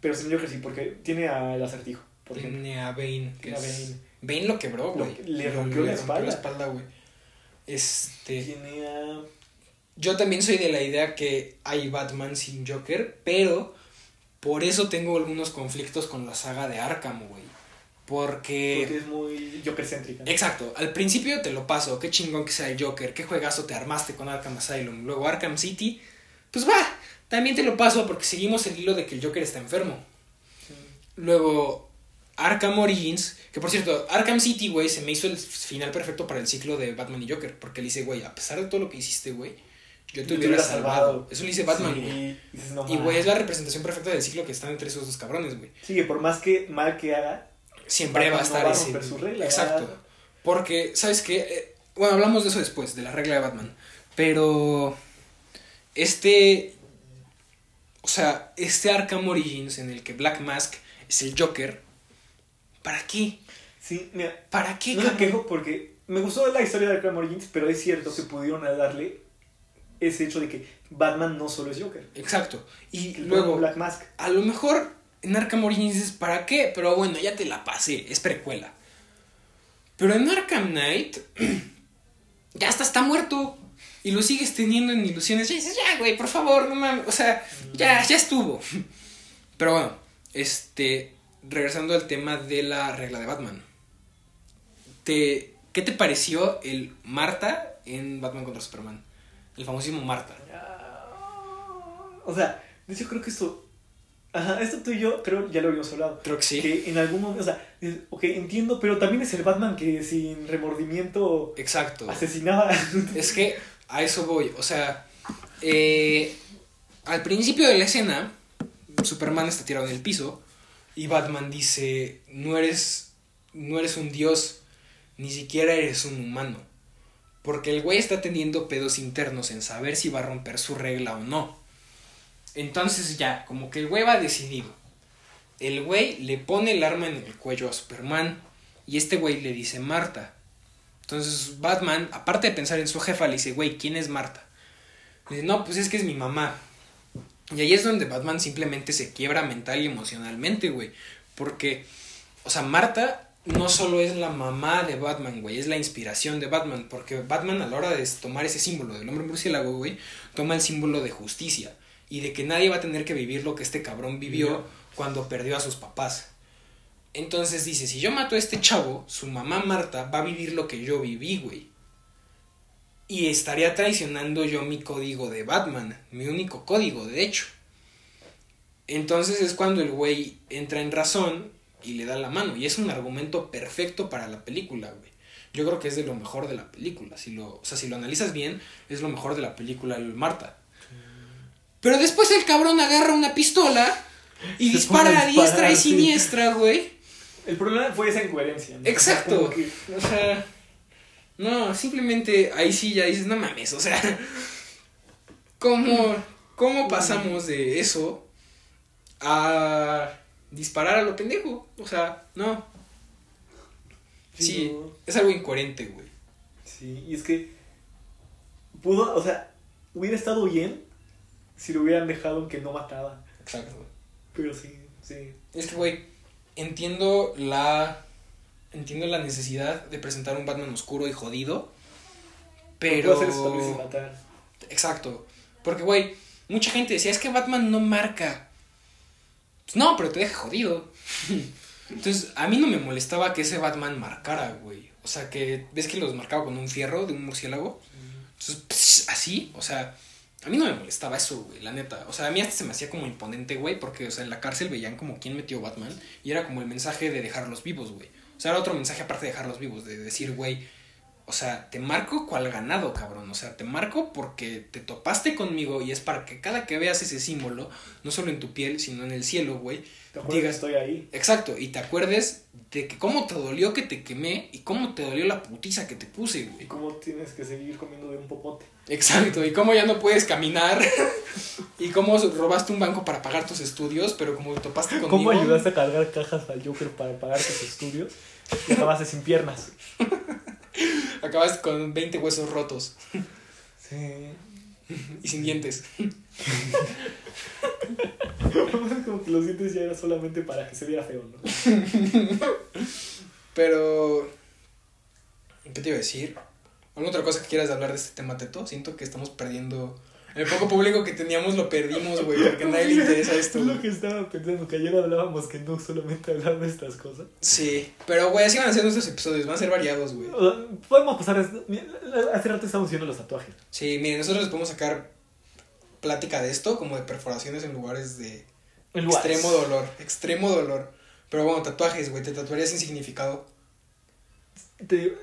pero sin Joker sí, porque tiene al acertijo, por ejemplo. Tiene a Bane. Tiene a Bane. Bane lo quebró, güey. le rompió la espalda. espalda, güey. Este. Tiene a... Yo también soy de la idea que hay Batman sin Joker, pero por eso tengo algunos conflictos con la saga de Arkham, güey. Porque... Porque es muy Joker-céntrica. Exacto, al principio te lo paso, qué chingón que sea el Joker, qué juegazo te armaste con Arkham Asylum. Luego Arkham City, pues va, también te lo paso porque seguimos el hilo de que el Joker está enfermo. Sí. Luego Arkham Origins, que por cierto, Arkham City, güey, se me hizo el final perfecto para el ciclo de Batman y Joker, porque le dice, güey, a pesar de todo lo que hiciste, güey, yo te hubiera salvado. Eso le dice Batman, Sí, güey. y dices, no Y, güey, es la representación perfecta del ciclo que están entre esos dos cabrones, güey. Sí, que por más que mal que haga, Siempre Batman va a no estar va a ese. su regla, Exacto. va- Porque, ¿sabes qué? Eh, bueno, hablamos de eso después, de la regla de Batman. Pero. Este. O sea, este Arkham Origins en el que Black Mask es el Joker. ¿Para qué? sí, mira, ¿Para qué, no me quejo porque me gustó la historia de Arkham Origins, pero es cierto que pudieron darle ese hecho de que Batman no solo es Joker. Exacto. Y luego, Black Mask. a lo mejor en Arkham Origins dices, ¿para qué? Pero bueno, ya te la pasé, es precuela. Pero en Arkham Knight, ya hasta está muerto. Y lo sigues teniendo en ilusiones. Ya dices, ya, güey, por favor, no mames. O sea, ya, ya estuvo. Pero bueno, este, regresando al tema de la regla de Batman. Te, ¿Qué te pareció el Marta en Batman contra Superman? El famosísimo Marta. O sea, de hecho creo que esto... Ajá, esto tú y yo creo ya lo habíamos hablado. Creo que sí. Que en algún momento, o sea, ok, entiendo, pero también es el Batman que sin remordimiento Exacto. asesinaba. Es que a eso voy. O sea, eh, al principio de la escena, Superman está tirado en el piso y Batman dice, no eres, no eres un dios, ni siquiera eres un humano. Porque el güey está teniendo pedos internos en saber si va a romper su regla o no. Entonces ya, como que el güey va decidido. El güey le pone el arma en el cuello a Superman y este güey le dice Marta. Entonces Batman, aparte de pensar en su jefa, le dice, güey, ¿quién es Marta? Le dice, no, pues es que es mi mamá. Y ahí es donde Batman simplemente se quiebra mental y emocionalmente, güey. Porque, o sea, Marta no solo es la mamá de Batman, güey, es la inspiración de Batman. Porque Batman a la hora de tomar ese símbolo del hombre murciélago, güey, toma el símbolo de justicia. Y de que nadie va a tener que vivir lo que este cabrón vivió cuando perdió a sus papás. Entonces dice, si yo mato a este chavo, su mamá Marta va a vivir lo que yo viví, güey. Y estaría traicionando yo mi código de Batman, mi único código, de hecho. Entonces es cuando el güey entra en razón y le da la mano. Y es un argumento perfecto para la película, güey. Yo creo que es de lo mejor de la película. Si lo, o sea, si lo analizas bien, es lo mejor de la película el Marta. Pero después el cabrón agarra una pistola y Se dispara a a diestra y sí. siniestra, güey. El problema fue esa incoherencia. ¿no? Exacto. Que- O sea, no, simplemente ahí sí ya dices, no mames, o sea, ¿cómo, cómo pasamos de eso a disparar a lo pendejo? O sea, no. Sí, no. es algo incoherente, güey. Sí, y es que pudo, o sea, hubiera estado bien si lo hubieran dejado que no mataba. Exacto. Pero sí, sí. Es que, güey, entiendo la. Entiendo la necesidad de presentar un Batman oscuro y jodido. Pero. No hacer eso sin matar. Exacto. Porque, güey, mucha gente decía, es que Batman no marca. Pues no, pero te deja jodido. Entonces, a mí no me molestaba que ese Batman marcara, güey. O sea, que ves que los marcaba con un fierro de un murciélago. Entonces, pss, así, o sea, a mí no me molestaba eso, güey, la neta. O sea, a mí hasta se me hacía como imponente, güey, porque, o sea, en la cárcel veían como quién metió Batman y era como el mensaje de dejarlos vivos, güey. O sea, era otro mensaje aparte de dejarlos vivos, de decir, güey, O sea, te marco cual ganado, cabrón. O sea, te marco porque te topaste conmigo y es para que cada que veas ese símbolo, no solo en tu piel, sino en el cielo, güey, ¿Te acuerdas que digas, estoy ahí? exacto, y te acuerdes de que cómo te dolió que te quemé y cómo te dolió la putiza que te puse, Y güey. cómo tienes que seguir comiendo de un popote. Exacto, y cómo ya no puedes caminar y cómo robaste un banco para pagar tus estudios, pero como te topaste conmigo. ¿Cómo ayudaste a cargar cajas al Joker para pagar tus estudios? Y acabaste sin piernas. Acabaste con 20 huesos rotos Sí. y sin dientes. Como que los dientes ya era solamente para que se viera feo, ¿no? Pero. ¿Qué te iba a decir? ¿Alguna otra cosa que quieras hablar de este tema, Teto? Siento que estamos perdiendo. El poco público que teníamos lo perdimos, güey, porque a nadie le interesa esto. Es lo que estaba pensando, que ayer hablábamos que no solamente hablar de estas cosas. Sí, pero, güey, así van a ser nuestros episodios, van a ser variados, güey. Podemos pasar. Hace rato estábamos viendo los tatuajes. Sí, miren, nosotros les podemos sacar plática de esto, como de perforaciones en lugares de En lugares. extremo dolor, extremo dolor. Pero bueno, tatuajes, güey, te tatuarías sin significado. Te digo,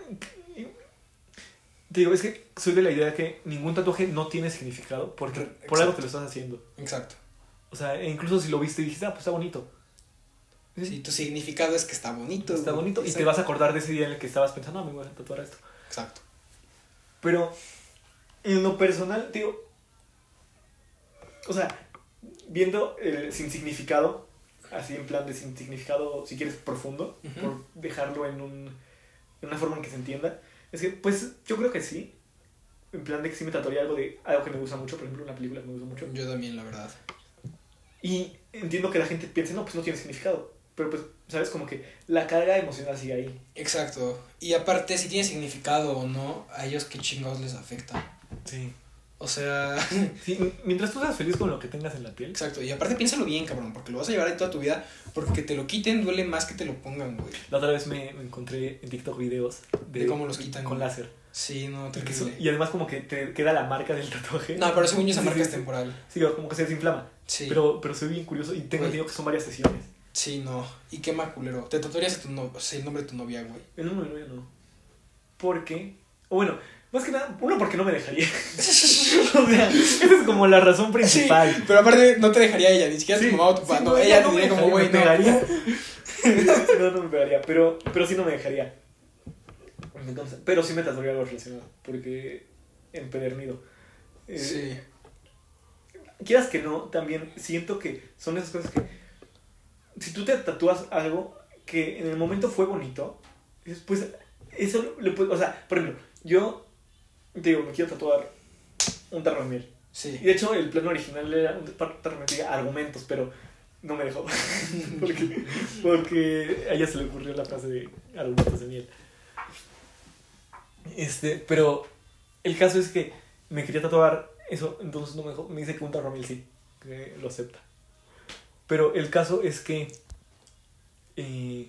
te digo, es que soy de la idea de que ningún tatuaje no tiene significado porque por algo te lo estás haciendo. Exacto. O sea, e incluso si lo viste y dijiste, ah, pues está bonito. Sí, tu significado es que está bonito. Está güey. bonito y te vas a acordar de ese día en el que estabas pensando, ah, me voy a tatuar esto. Exacto. Pero en lo personal, digo, o sea, viendo el sin significado, así en plan de sin significado, si quieres, profundo, por dejarlo en, un, en una forma en que se entienda, es que, pues, yo creo que sí. En plan de que sí me tatuaría algo de algo que me gusta mucho, por ejemplo, una película que me gusta mucho. Yo también, la verdad. Y entiendo que la gente piense, no, pues no tiene significado. Pero pues, ¿sabes? Como que la carga emocional sigue ahí. Exacto. Y aparte, si tiene significado o no, a ellos qué chingados les afecta. Sí. O sea, Sí, mientras tú seas feliz con lo que tengas en la piel. exacto. Y aparte, piénsalo bien, cabrón, porque lo vas a llevar ahí toda tu vida. Porque que te lo quiten duele más que te lo pongan, güey. La otra vez me, me encontré en TikTok videos De cómo los quitan, con láser. Sí, no, terrible. son- y además como que te queda la marca del tatuaje. No, pero según yo esa Sí, marca sí, es sí. temporal. Sí, como que se desinflama. Sí. Pero, pero soy bien curioso y tengo entendido que son varias sesiones. Sí, no. Y qué culero. Te tatuarías a tu no... o sea, el nombre de tu novia, güey. En uno no, no. Porque, o bueno, más que nada, uno porque no me dejaría. o sea, esa es como la razón Sí, principal. pero aparte no te dejaría ella, ni siquiera Sí, tu mamá o tu papá. sí, no, ella te me diría como, güey, me no. pegaría. no, no me pegaría, pero, pero sí no me dejaría. Entonces, pero sí me tatuaría algo relacionado, porque empedernido. Eh, Sí. Quieras que no, también siento que son esas cosas que si tú te tatúas algo que en el momento fue bonito, después eso le puede, o sea, por ejemplo, yo te digo, me quiero tatuar un tarro de miel. Y Sí. de hecho el plan original era un tarro de miel argumentos, pero no me dejó. porque, porque a ella se le ocurrió la frase de argumentos de miel. Este, pero el caso es que me quería tatuar eso, entonces no me dejó. Me dice que un tarro de miel sí, que lo acepta. Pero el caso es que. Eh,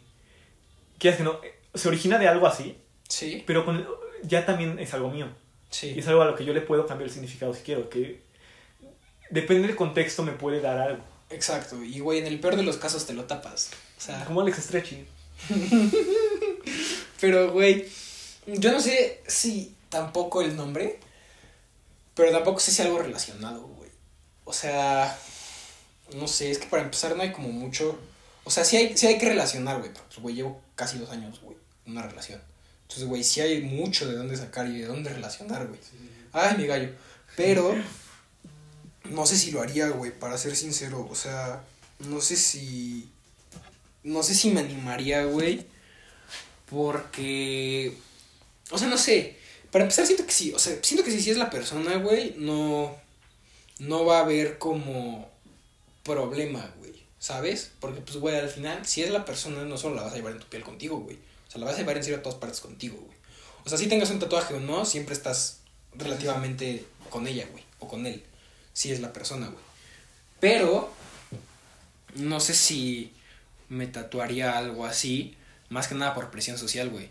quieras que no, se origina de algo así, Sí. pero con, ya también es algo mío. Y Sí. es algo a lo que yo le puedo cambiar el significado si quiero. Que depende del contexto, me puede dar algo. Exacto. Y, güey, en el peor de los casos te lo tapas. O sea, Como Alex Stretchy. pero, güey, yo no sé si tampoco el nombre, pero tampoco sé si algo relacionado, güey. O sea, no sé, es que para empezar no hay como mucho. O sea, sí hay, sí hay que relacionar, güey. pero, Pues, güey, llevo casi dos años, güey, en una relación. Entonces, güey, sí hay mucho de dónde sacar y de dónde relacionar, güey. Ay, mi gallo. Pero no sé si lo haría, güey, para ser sincero. O sea, no sé si. No sé si me animaría, güey. Porque. O sea, no sé. Para empezar, siento que sí. O sea, siento que si sí es la persona, güey, no. No va a haber como. Problema, güey. ¿Sabes? Porque, pues, güey, al final, si es la persona, no solo la vas a llevar en tu piel contigo, güey. O sea, la vas a llevar en a todas partes contigo, güey. O sea, si tengas un tatuaje o no, siempre estás relativamente con ella, güey. O con él. Si es la persona, güey. Pero. No sé si me tatuaría algo así. Más que nada por presión social, güey.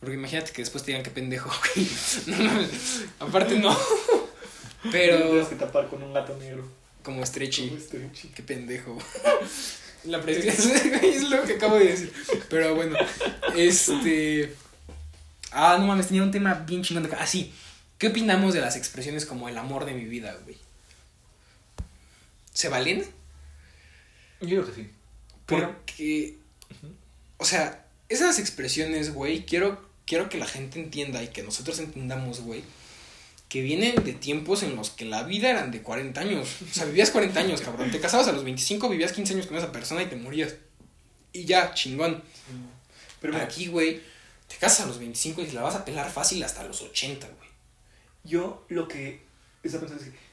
Porque imagínate que después te digan que pendejo, güey. No, mames. Aparte no. Pero. Tienes que tapar con un gato negro. Como stretchy. Como Stretchy. Qué pendejo. La presión es lo que acabo de decir. Pero bueno, este. Ah, no mames, tenía un tema bien chingón de acá. Ah, sí. ¿Qué opinamos de las expresiones como el amor de mi vida, güey? ¿Se valen? Yo creo que sí. Pero- Porque, o sea, esas expresiones, güey, quiero, quiero que la gente entienda y que nosotros entendamos, güey, que vienen de tiempos en los que la vida eran de 40 años. O sea, vivías 40 años, cabrón. Te casabas a los 25, vivías 15 años con esa persona y te morías. Y ya, chingón. Pero mira, Aquí, güey, te casas a los 25 y la vas a pelar fácil hasta los 80, güey. yo lo que estaba pensando es que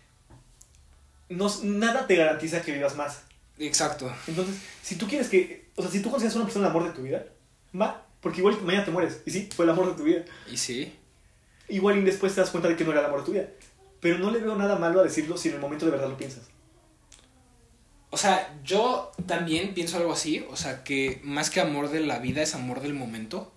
no, nada te garantiza que vivas más. Exacto. Entonces, si tú quieres que, o sea, si tú consideras a una persona el amor de tu vida, va, porque igual mañana te mueres. Y sí, fue el amor de tu vida. Y sí. Igual y después te das cuenta de que no era el amor de tu vida. Pero no le veo nada malo a decirlo si en el momento de verdad lo piensas. O sea, yo también pienso algo así. O sea, que más que amor de la vida es amor del momento.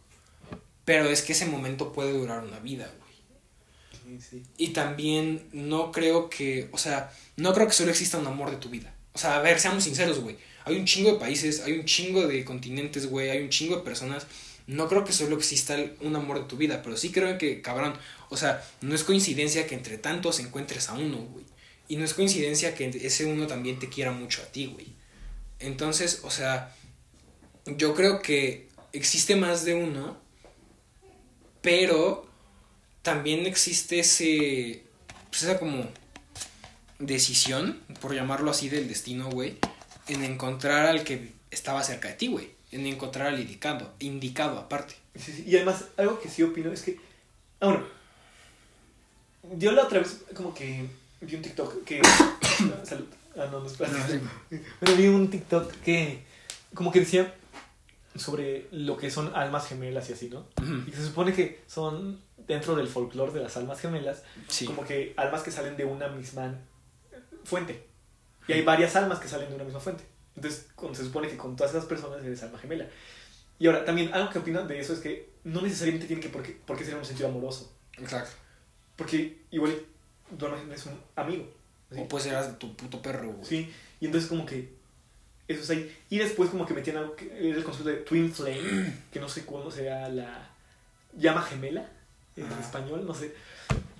Pero es que ese momento puede durar una vida, güey. Sí, sí. Y también no creo que, o sea, no creo que solo exista un amor de tu vida. O sea, a ver, seamos sinceros, güey. Hay un chingo de países, hay un chingo de continentes, güey, hay un chingo de personas. No creo que solo exista un amor de tu vida, pero sí creo que, cabrón, o sea, no es coincidencia que entre tantos encuentres a uno, güey. Y no es coincidencia que ese uno también te quiera mucho a ti, güey. Entonces, o sea, yo creo que existe más de uno, pero también existe ese, pues esa como decisión, por llamarlo así, del destino, güey, en encontrar al que estaba cerca de ti, güey, en encontrar al indicado, indicado aparte. Sí, sí. Y además, algo que sí opino es que. Ah, bueno. Yo la otra vez, como que vi un TikTok que. Salud. Ah, no, no, espera. Pero vi un TikTok que. Como que decía sobre lo que son almas gemelas y así, ¿no? Y se supone que son dentro del folclore de las almas gemelas, Sí. como que almas que salen de una misma fuente. Y hay varias almas que salen de una misma fuente. Entonces, se supone que con todas esas personas eres alma gemela. Y ahora, también algo que opino de eso es que no necesariamente tiene que por qué, por qué ser en un sentido amoroso. Exacto. Porque igual tu alma gemela es un amigo. ¿sí? O puede ser tu puto perro, güey. Sí, y entonces como que eso es ahí. Y después como que metían algo que era el concepto de Twin Flame, que no sé cuándo sea la llama gemela en español, no sé.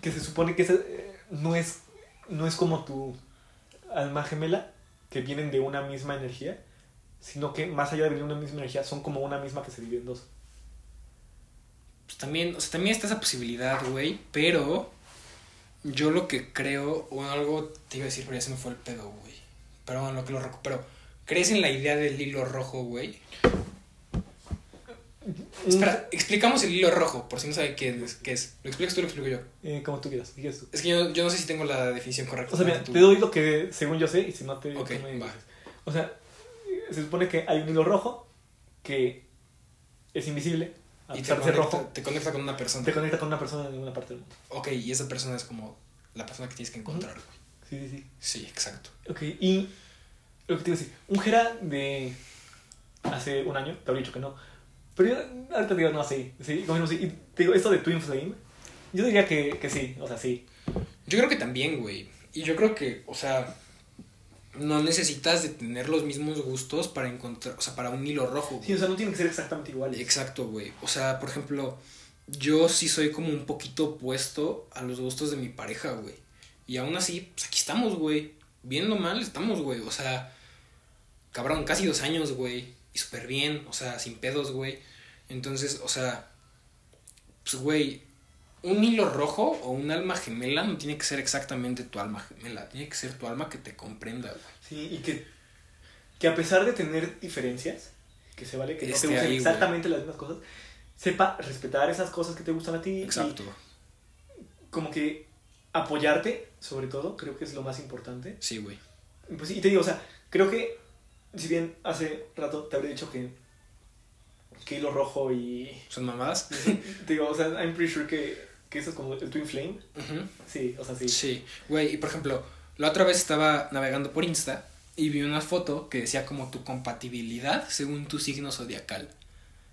Que se supone que esa, eh, no, es, no es como tu alma gemela, que vienen de una misma energía, sino que más allá de venir de una misma energía, son como una misma que se divide en dos. Pues también, o sea, también está esa posibilidad, güey, pero yo lo que creo, o algo te iba a decir, pero ya se me fue el pedo, güey. Perdón, lo que lo recupero. ¿Crees en la idea del hilo rojo, güey? Espera, explicamos el hilo rojo, por si no sabe qué es. Qué es. ¿Lo explicas tú o lo explico yo? Eh, como tú quieras, tú. Es que yo, yo no sé si tengo la definición correcta. O sea, mira, Tú- te doy lo que según yo sé y si no te... Ok, tú me. O sea, se supone que hay un hilo rojo que es invisible, a y te pesar conecta, rojo, te conecta con una persona. te conecta con una persona en una parte del mundo. Ok, y esa persona es como la persona que tienes que encontrar. Sí, sí, sí. Sí, exacto. Ok, y lo que te iba a decir, un Jera de hace un año, te habría dicho que no, pero yo ahorita digo, no, sí, sí, no, sí. Y te digo, esto de Twin Flame, yo diría que, que sí, o sea, sí. Yo creo que también, güey. Y yo creo que, o sea, no necesitas de tener los mismos gustos para encontrar, o sea, para un hilo rojo. Sí, güey. o sea, no tienen que ser exactamente iguales. Exacto, güey. O sea, por ejemplo, yo sí soy como un poquito opuesto a los gustos de mi pareja, güey. Y aún así, pues aquí estamos, güey. Bien o mal, estamos, güey. O sea, cabrón, casi dos años, güey. Y súper bien, o sea, sin pedos, güey. Entonces, o sea, pues, güey, un hilo rojo o un alma gemela no tiene que ser exactamente tu alma gemela. Tiene que ser tu alma que te comprenda, güey. Sí, y que, que a pesar de tener diferencias, que se vale que no Esté te gusten ahí, exactamente las mismas cosas, sepa respetar esas cosas que te gustan a ti. Exacto. Y como que apoyarte, sobre todo, creo que es lo más importante. Sí, güey. Pues y te digo, o sea, creo que si bien hace rato te habría dicho que, que hilo rojo y... ¿Son mamadas? te digo, o sea, I'm pretty sure que, que eso es como el Twin Flame. Sí, o sea, sí. Sí, güey, y por ejemplo, la otra vez estaba navegando por Insta y vi una foto que decía como tu compatibilidad según tu signo zodiacal.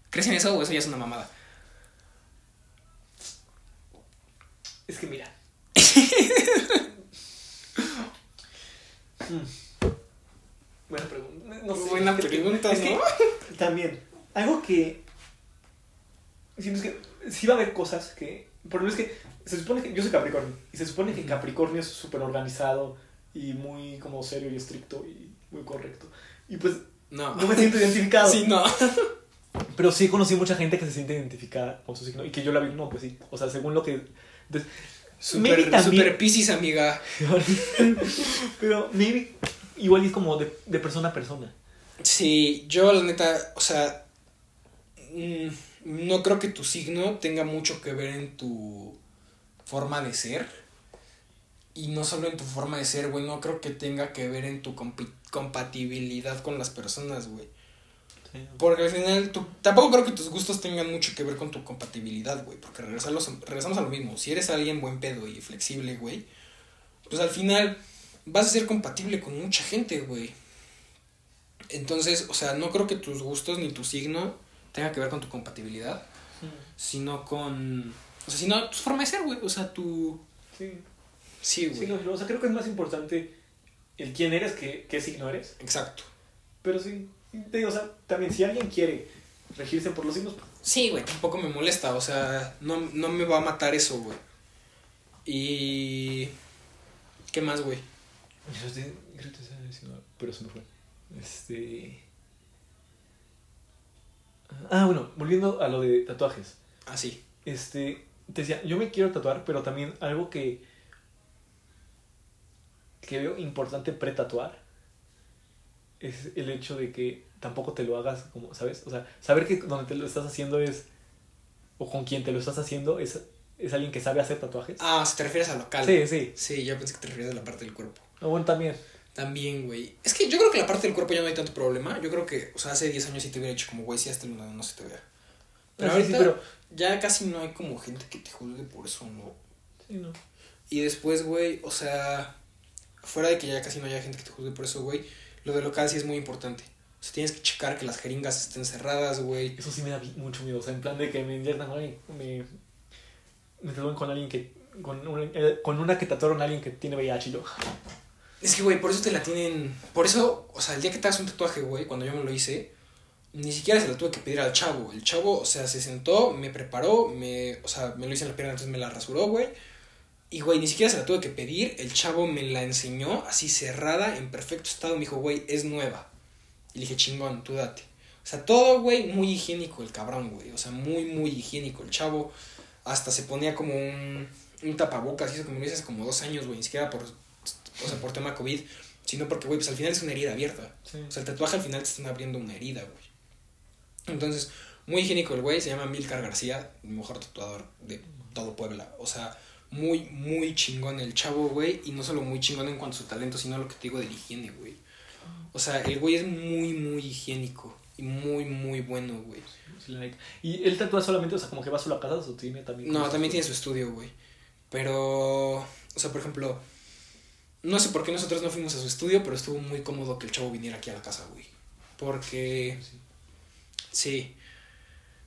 ¿Crees en eso o eso ya es una mamada? Es que mira. Mm. Buena pregunta. No sé. Buena es pregunta, es que ¿no? también, algo que siento que sí va a haber cosas que. Por lo menos es que se supone que. Yo soy Capricornio. Y se supone que Capricornio es súper organizado y muy como serio y estricto y muy correcto. Y pues No. no me siento identificado. Sí, no. Pero sí conocí mucha gente que se siente identificada con su signo y que yo la vi, no, pues sí. O sea, según lo que. Maybe Super, también- super Pisces, amiga. Pero maybe igual es como de, de persona a persona. Sí, yo la neta, o sea, mm, no creo que tu signo tenga mucho que ver en tu forma de ser. Y no solo en tu forma de ser, güey, no creo que tenga que ver en tu compatibilidad con las personas, güey. Porque al final, tú, tampoco creo que tus gustos tengan mucho que ver con tu compatibilidad, güey. Porque regresamos, regresamos a lo mismo. Si eres alguien buen pedo y flexible, güey, pues al final vas a ser compatible con mucha gente, güey. Entonces, o sea, no creo que tus gustos ni tu signo tenga que ver con tu compatibilidad, sino con. O sea, sino tu forma de ser, güey. O sea, tu. Sí. Sí, Sí, güey. no, o sea, creo que es más importante el quién eres que qué signo eres. Exacto. Pero sí, te digo, o sea, también si alguien quiere regirse por los signos, Sí, güey, tampoco me molesta, o sea, no, no me va a matar eso, güey. Y... ¿Qué más, güey? Yo estoy- signo, pero se me fue. Este. Ah, bueno, volviendo a lo de tatuajes. Así. Este, te decía, yo me quiero tatuar, pero también algo que que veo importante pre-tatuar es el hecho de que tampoco te lo hagas como, ¿sabes? O sea, saber que donde te lo estás haciendo es o con quien te lo estás haciendo es, es alguien que sabe hacer tatuajes. Ah, sea, te refieres al local. sí, sí. Sí, yo pensé que te refieres a la parte del cuerpo. O bueno, también. También, güey. Es que yo creo que la parte del cuerpo ya no hay tanto problema. Yo creo que, o sea, hace 10 años sí te hubiera dicho como, güey, si hasta el lado no se te vea. Pero Ah, sí, ahorita sí, pero ya casi no hay como gente que te juzgue por eso, ¿no? sí, no. Y después, güey, o sea, fuera de que ya casi no haya gente que te juzgue por eso, güey, lo de local sí es muy importante. O sea, tienes que checar que las jeringas estén cerradas, güey. Eso sí me da mucho miedo, o sea, en plan de que me con alguien, me me con alguien que con una, eh, con una que tatuaron a alguien que tiene VIH y yo. Es que, güey, por eso te la tienen. Por eso, o sea, el día que te hagas un tatuaje, güey, cuando yo me lo hice, ni siquiera se lo tuve que pedir al chavo. El chavo, o sea, se sentó, me preparó, me, o sea, me lo hice en la pierna, entonces me la rasuró, güey. Y, güey, ni siquiera se la tuve que pedir. El chavo me la enseñó así cerrada, en perfecto estado. Me dijo, güey, es nueva. Y le dije, chingón, tú date. O sea, todo, güey, muy higiénico el cabrón, güey. O sea, muy, muy higiénico. El chavo hasta se ponía como un, un tapabocas. Hizo como lo hice como dos años, güey. Ni siquiera por, o sea, por tema COVID. Sino porque, güey, pues al final es una herida abierta. Sí. O sea, el tatuaje al final te están abriendo una herida, güey. Entonces, muy higiénico el güey. Se llama Milcar García, el mejor tatuador de todo Puebla. O sea, muy, muy chingón el chavo, güey. Y no solo muy chingón en cuanto a su talento, sino lo que te digo de la higiene, güey. O sea, el güey es muy, muy higiénico. Y muy, muy bueno, güey. Y él tatúa solamente, o sea, como que va solo a casa o tiene también. No, también tiene su estudio, güey. Pero, o sea, por ejemplo, no sé por qué nosotros no fuimos a su estudio, pero estuvo muy cómodo que el chavo viniera aquí a la casa, güey. Porque, Sí. sí.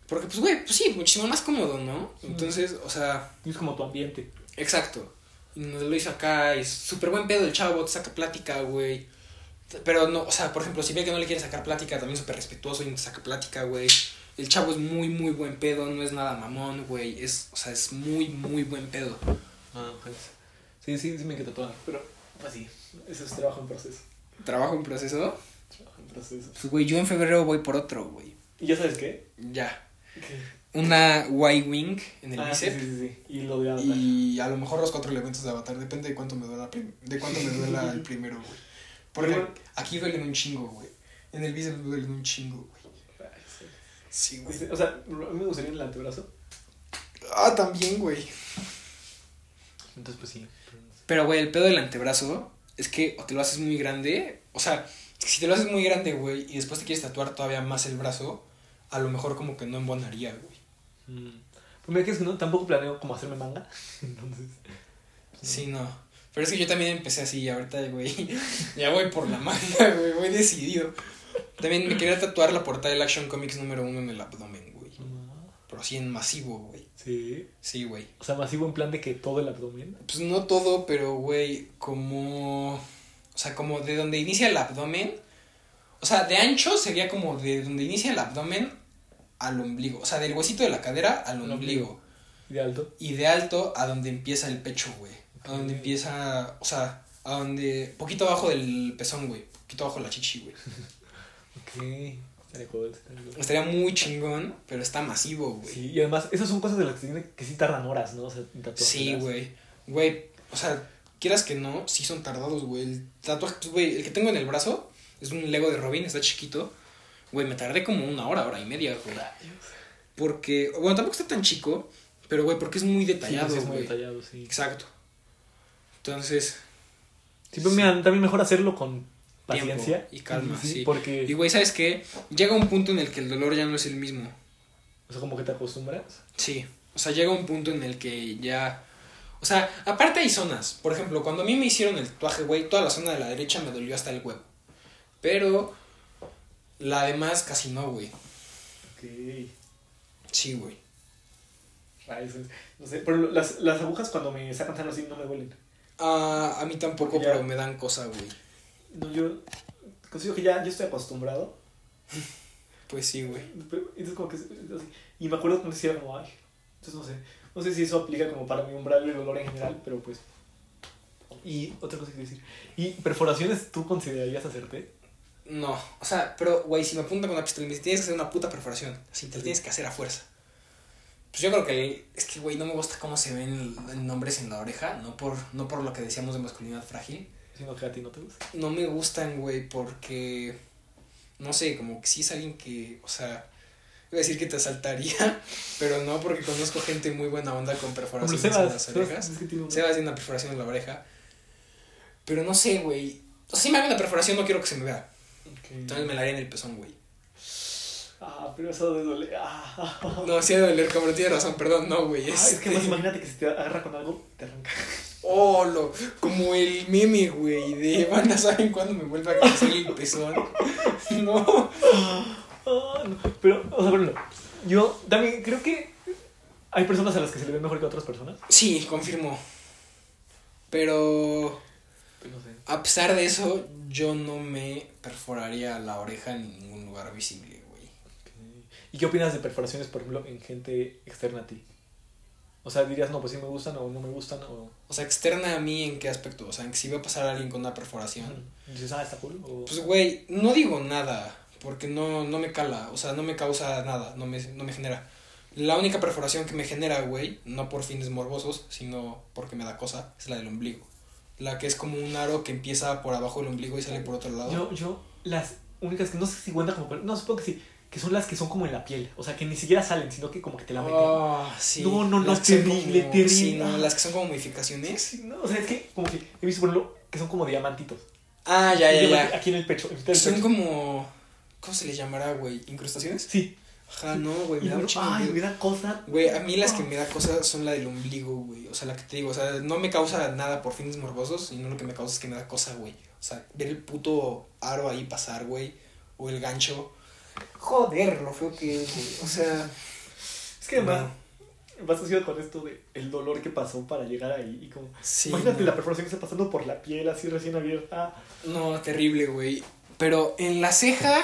Porque, pues, güey, pues sí, muchísimo más cómodo, ¿no? Entonces, o sea, Es como tu ambiente. exacto. Y nos lo hizo acá, y es súper buen pedo el chavo, te saca plática, güey. Pero no, o sea, por ejemplo, si ve que no le quiere sacar plática, también súper respetuoso y no te saca plática, güey. El chavo es muy, muy buen pedo, no es nada mamón, güey. Es, o sea, es muy, muy buen pedo. Ah, pues. Sí, sí, sí me tatuar. Pero, pues sí, eso es trabajo en proceso. Trabajo en proceso. Trabajo en proceso. Pues, güey, yo en febrero voy por otro, güey. ¿Y ya sabes qué? Ya. ¿Qué? Una Y-Wing en el ah, sí, bíceps. sí, sí, sí. Y lo de Avatar. Y a lo mejor los cuatro elementos de avatar, depende de cuánto me duela, prim- de cuánto me duela el primero, güey. Porque Pero- aquí duelen un chingo, güey. En el bíceps duelen un chingo, güey. Sí. Sí, güey. O sea, a mí me gustaría en el antebrazo. Ah, también, güey. Entonces, pues sí. Pero güey, el pedo del antebrazo es que o te lo haces muy grande, o sea, si te lo haces muy grande, güey, y después te quieres tatuar todavía más el brazo, a lo mejor como que no embonaría, güey. Mm. Pues mira que es que no, tampoco planeo como hacerme manga. Entonces. Sí, no. Pero es que yo también empecé así, y ahorita, güey, ya voy por la manga, güey, voy decidido. También me quería tatuar la portada del Action Comics número uno en el abdomen. Pero así en masivo, güey. Sí. Sí, güey. O sea, masivo en plan de que todo el abdomen. Pues no todo, pero, güey, como... O sea, como de donde inicia el abdomen. O sea, de ancho sería como de donde inicia el abdomen al ombligo. O sea, del huesito de la cadera al ombligo. ¿Y de alto? Y de alto a donde empieza el pecho, güey. A donde empieza, o sea, a donde... Poquito abajo del pezón, güey. Poquito abajo de la chichi, güey. Ok. Estaría cool, estaría cool. Estaría muy chingón, pero está masivo, güey. Sí, y además, esas son cosas de las que, tiene- que sí tardan horas, ¿no? O sea. Sí, güey. Güey, o sea, quieras que no, sí son tardados, güey. El tatuaje, pues, güey, el que tengo en el brazo es un Lego de Robin, está chiquito. Güey, me tardé como una hora, hora y media, güey. Porque, bueno, tampoco está tan chico, pero, güey, porque es muy Sí, detallado, sí, es muy detallado, sí. Exacto. Entonces, Sí, pero mira, también mejor hacerlo con paciencia. Y calma, sí. Porque, y, güey, ¿sabes qué? Llega un punto en el que el dolor ya no es el mismo. o sea, como que te acostumbras. Sí, o sea, llega un punto en el que ya... O sea, aparte hay zonas. Por ejemplo, cuando a mí me hicieron el tatuaje, güey, toda la zona de la derecha me dolió hasta el huevo. Pero la demás casi no, güey. Ok. Sí, güey. No sé, pero las, las agujas cuando me sacan así no me duelen. Ah, a mí tampoco, ya- pero me dan cosa, güey. No, yo consigo que ya, ya estoy acostumbrado. Pues sí, güey. Entonces como que. Y me acuerdo cuando decía como, ay, entonces no sé. No sé si eso aplica como para mi umbral de dolor en general, pero pues. Y otra cosa que decir. ¿Y perforaciones tú considerarías hacerte? No, o sea, pero, güey, si me apuntan con una pistola y me dicen, tienes que hacer una puta perforación. Así, te la tienes que hacer a fuerza. Pues yo creo que, es que, güey, no me gusta cómo se ven nombres en la oreja, no por, no por lo que decíamos de masculinidad frágil. Sino que a ti no te gusta. No me gustan, güey, porque, no sé, como que sí es alguien que, o sea, iba a decir que te asaltaría, pero no, porque conozco gente muy buena onda con perforaciones Sebas, en las orejas. es que tiene Sebas tiene una perforación en la oreja, pero no sé, güey. O sea, si me hago una perforación no quiero que se me vea. Entonces me la haría en el pezón, güey. Ah, pero eso de doler. Ah. No, sí de doler, cabrón, tienes razón, perdón, no, güey. Ah, es que este- más imagínate que si te agarra con algo, te arranca. Oh, lo, como el meme, güey, de banda, ¿saben cuándo me vuelve a crecer el pezón? No. Ah, no. Pero, o sea, por ejemplo, yo también creo que hay personas a las que se le ve mejor que a otras personas. Sí, confirmo. Pero Pues no sé. a pesar de eso, yo no me perforaría la oreja en ningún lugar visible, güey. ¿Y qué opinas de perforaciones, por ejemplo, en gente externa a ti? O sea, dirías, no, pues sí me gustan o no me gustan o... O sea, externa a mí, ¿en qué aspecto? O sea, en que si veo pasar a alguien con una perforación. Dices, ah, está cool. O... Pues, güey, no digo nada, porque no, no me cala, o sea, no me causa nada, no me, no me genera. La única perforación que me genera, güey, no por fines morbosos, sino porque me da cosa, es la del ombligo. La que es como un aro que empieza por abajo del ombligo y sale por otro lado. yo, yo, las únicas que no sé si cuenta como... No, supongo que sí. Que son las que son como en la piel. O sea, que ni siquiera salen, sino que como que te la meten. Ah, sí. No, no, no, terrible, como- terrible. Sí, no, Ah. las que son como modificaciones. Sí, no, o sea, es que como que he visto, por ejemplo, que son como diamantitos. Ah, ya, ya, ya. Aquí en el pecho. en mitad del Son pecho. como. ¿Cómo se les llamará, güey? ¿Incrustaciones? Sí. Ajá, no, güey, me da de ay, me da cosa. Güey, a mí las que me da cosas son la del ombligo, güey. O sea, la que te digo, o sea, no me causa nada por fines morbosos, sino lo que me causa es que me da cosa, güey. O sea, ver el puto aro ahí pasar, güey. O el gancho. Joder, lo feo que es, güey. O sea. Es que además, vas asociado con esto de el dolor que pasó para llegar ahí. Y como, Sí. imagínate no. la perforación que está pasando por la piel así recién abierta. No, terrible, güey. Pero en la ceja.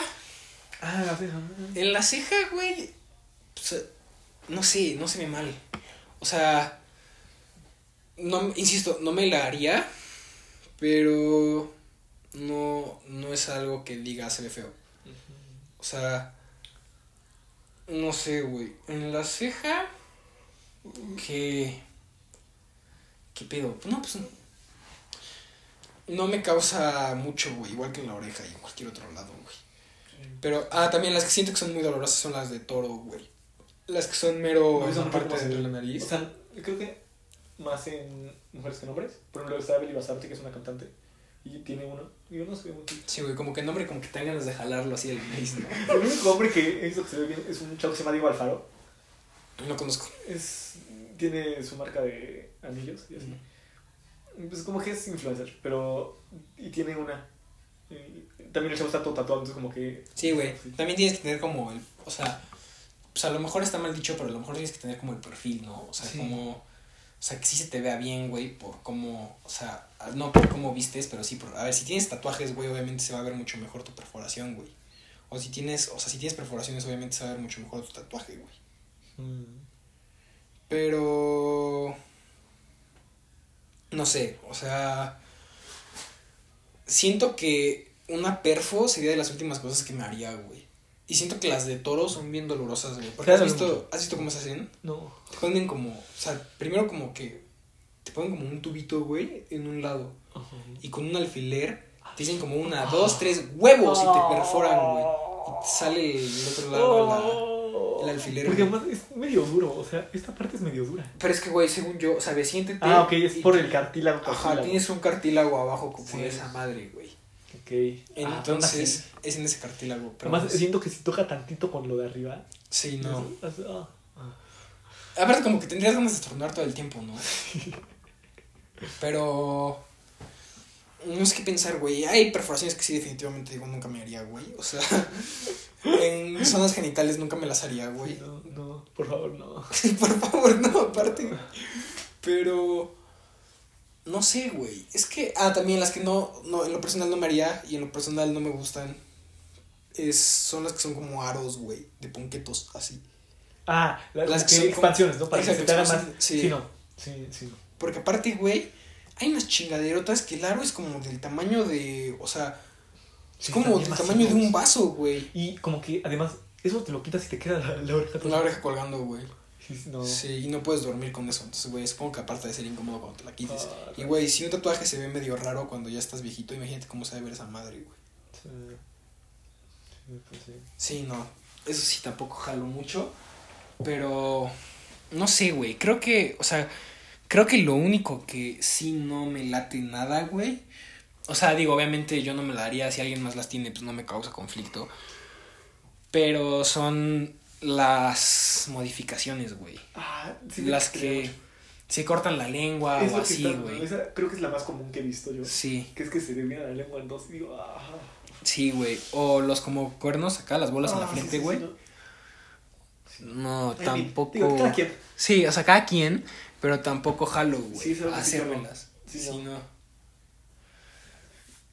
Ah, la ceja. En la ceja, güey. o sea, no sé, no se ve mal. O sea. No, insisto, no me la haría. Pero. No, no es algo que diga se ve feo. O sea. No sé, güey. En la ceja. Que. ¿Qué pedo? No, pues. No me causa mucho, güey. Igual que en la oreja y en cualquier otro lado, güey. Pero, ah, también las que siento que son muy dolorosas son las de toro, güey. Las que son mero No, en la parte de la nariz. O sea, creo que más en mujeres que en hombres. Por ejemplo, está Beli Basarte, que es una cantante. Y tiene uno. Y yo no sé muy Sí, güey, como que el nombre como que tengan ganas de jalarlo así nariz, ¿no? El único hombre que he visto que se ve bien es un chavo que se llama Diego Alfaro. No conozco. Es, tiene su marca de anillos y así. Pues como que es influencer, pero. Y tiene una. y también el chavo está todo tatuado, entonces como que. Sí, güey. También tienes que tener como el. O sea. Pues a lo mejor está mal dicho, pero a lo mejor tienes que tener como el perfil, ¿no? O sea, Sí. como. O sea, que sí se te vea bien, güey, por cómo. O sea, no por cómo vistes, pero sí por. A ver, si tienes tatuajes, güey, obviamente se va a ver mucho mejor tu perforación, güey. O si tienes, o sea, si tienes perforaciones, obviamente se va a ver mucho mejor tu tatuaje, güey. Mm. Pero... No sé, o sea... Siento que una perfo sería de las últimas cosas que me haría, güey. Y siento que las de toro son bien dolorosas, güey. Porque has visto, mucho. ¿has visto cómo se hacen? No. Te ponen como, o sea, primero como que te ponen como un tubito, güey, en un lado. Ajá. Y con un alfiler te dicen como una, dos, tres huevos y te perforan, güey. Y te sale el otro lado la- el alfiler, Porque güey. además es medio duro, o sea, esta parte es medio dura. Pero es que, güey, según yo, o sea, siéntete. Ah, ok, es por el cartílago. Ajá, cartílago. tienes un cartílago abajo como Sí. de esa madre, güey. Ok. Ah, Entonces, es en ese cartílago. Pero Además, pues, siento que si toca tantito con lo de arriba. sí, no. ah, ah. Aparte, como que tendrías ganas de estornudar todo el tiempo, ¿no? Pero. No sé qué pensar, güey. Hay perforaciones que sí, definitivamente digo, nunca me haría, güey. O sea, en zonas genitales nunca me las haría, güey. No, no, por favor, no. Por favor, no, aparte. Pero. No sé, güey. Es que. Ah, también las que no, no. En lo personal no me haría y en lo personal no me gustan. Es, son las que son como aros, güey. De ponquetos, así. Ah, la- Las las que que son expansiones, ¿no? Para que se te más. sí. Sí, no. Sí, sí, no. Porque aparte, güey, hay unas chingaderotas que el aro es como del tamaño de. O sea, es Sí, como del tamaño de un vaso, güey. Y como que además, eso te lo quitas y te queda la, la oreja la oreja colgando, güey. Sí, sí, no. Sí, y no puedes dormir con eso. Entonces, güey, supongo que aparte de ser incómodo cuando te la quites. Ah, Y, güey, si un tatuaje se ve medio raro cuando ya estás viejito, imagínate cómo se debe ver esa madre, güey. Sí. Sí, pues sí. Sí, no. Eso sí tampoco jalo mucho. Pero. No sé, güey. Creo que. O sea. Creo que lo único que sí no me late nada, güey. O sea, digo, obviamente yo no me la haría. Si alguien más las tiene, pues no me causa conflicto. Pero son las modificaciones, güey. Ah, sí, las que creo. se cortan la lengua Es o así, güey. Esa creo que es la más común que he visto yo. Sí, Que es que se divide la lengua en dos y digo, ah. sí, güey. O los como cuernos acá, las bolas en la Ah, frente, güey. sí, no. Tampoco. Digo, cada quien. Sí, o sea, cada quien, pero tampoco jalo, güey. Sí, hacérmelas. Sí, Sí, no. no.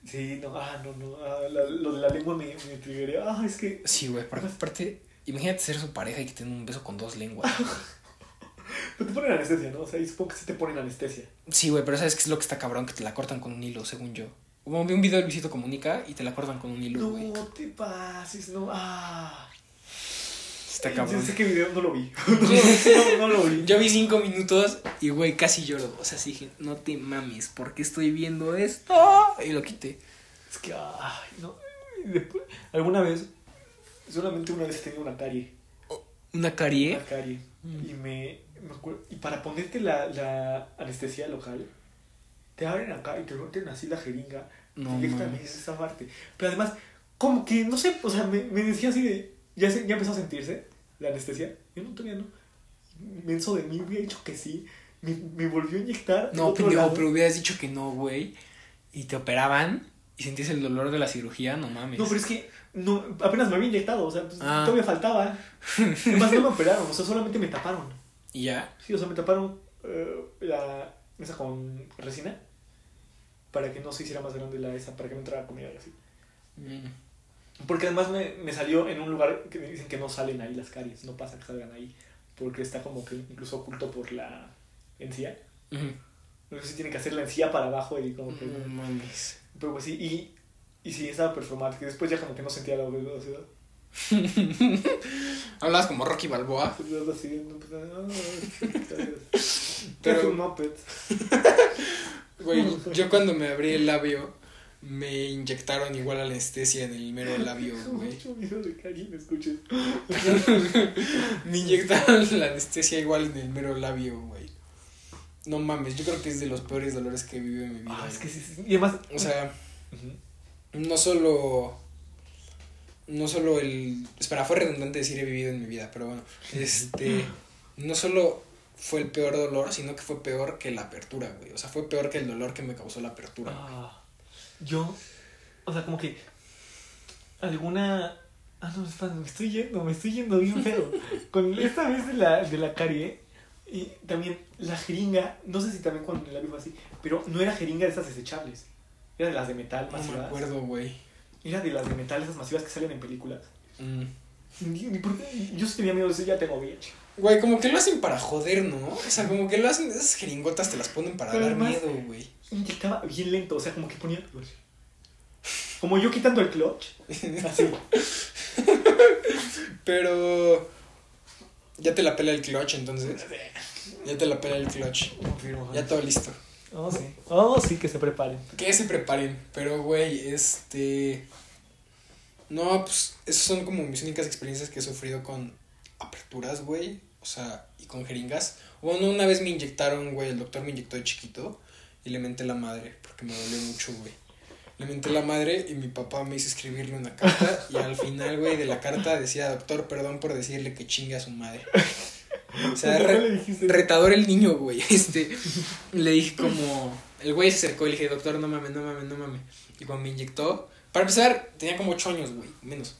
Sí, no, ah, no, no. ah, la- lo de la lengua me, me triggería. Ah, es que. Sí, güey, porque aparte, imagínate ser su pareja y que tenga un beso con dos lenguas. Pero te ponen anestesia, ¿no? O sea, y supongo que sí te ponen anestesia. Sí, güey, pero ¿sabes qué es lo que está cabrón? Que te la cortan con un hilo, según yo. Como vi un video de Luisito Comunica y te la cortan con un hilo. No te pases, no. Ah. Está Yo cabrón. sé qué video no lo vi. no, no lo vi. Yo vi cinco minutos y, güey, casi lloro. O sea, sí dije, no te mames, ¿por qué estoy viendo esto? Y lo quité. Es que, ay, no. Y después- alguna vez, solamente una vez tenía una carie. ¿Una carie? Una carie. Mm. Y me, me acuerdo. Y para ponerte la, la anestesia local, te abren acá y te meten así la jeringa No directamente en esa parte. Pero además, como que, no sé, o sea, me, me decía así de. Ya, se- ya empezó a sentirse la anestesia. Yo no todavía no. Menso de mí hubiera dicho que sí. Me, me volvió a inyectar. No, otro pendejo, lado. pero hubieras dicho que no, güey. Y te operaban y sentías el dolor de la cirugía, no mames. No, pero es que no, apenas me había inyectado, o sea, pues, Ah. todavía faltaba. Además no me operaron, o sea, solamente me taparon. ¿Y ya? Sí, o sea, me taparon eh, la esa con resina para que no se hiciera más grande la esa, para que no entrara comida y así. Mm. Porque además me, me salió en un lugar que me dicen que no salen ahí las caries, no pasa que salgan ahí, porque está como que incluso oculto por la encía. Ujú. No sé si tienen que hacer la encía para abajo y como que... No mames. Pero pues sí, y, y sí, estaba performático. Y después ya como que no sentía la velocidad. Hablabas como Rocky Balboa. Pero-. Güey, yo cuando me abrí el labio, me inyectaron igual anestesia en el mero labio, güey. Me inyectaron la anestesia igual en el mero labio, güey. No mames, yo creo que es de los peores dolores que he vivido en mi vida. Ah, es que sí, sí. Y además. O sea, Ujú. No solo. No solo el. Espera, fue redundante decir he vivido en mi vida, pero bueno. Este. No solo fue el peor dolor, sino que fue peor que la apertura, güey. O sea, fue peor que el dolor que me causó la apertura. Ah, yo. O sea, como que. Alguna. Ah, no, espera, me estoy yendo, me estoy yendo bien feo. Con esta vez de la, de la carie. Y también la jeringa, no sé si también cuando la vi fue así, pero no era jeringa de esas desechables. Era de las de metal No me masivas. acuerdo, güey. era de las de metal, esas masivas que salen en películas. Mm. Por qué- Yo sí tenía miedo de eso, ya tengo VIH. Güey, como que lo hacen para joder, ¿no? O sea, como que lo hacen, esas jeringotas te las ponen para Pero dar además- miedo, güey. Inyectaba bien lento, o sea, como que ponía. Como yo quitando el clutch. Así. Pero. Ya te la pela el clutch, entonces. Ya te la pela el clutch. Confirmo. Ya todo listo. Oh, sí. Oh, sí, que se preparen. Que se preparen. Pero, güey, este. No, pues, esas son como mis únicas experiencias que he sufrido con aperturas, güey. O sea, y con jeringas. Bueno, una vez me inyectaron, güey, el doctor me inyectó de chiquito y le menté la madre porque me dolió mucho, güey. Le menté la madre y mi papá me hizo escribirle una carta y al final, güey, de la carta decía, doctor, perdón por decirle que chingue a su madre. O sea, retador el niño, güey. Este, le dije como, el güey se acercó y le dije, doctor, no mames, no mames, no mames. Y cuando me inyectó, para empezar, tenía como 8 años, güey, menos.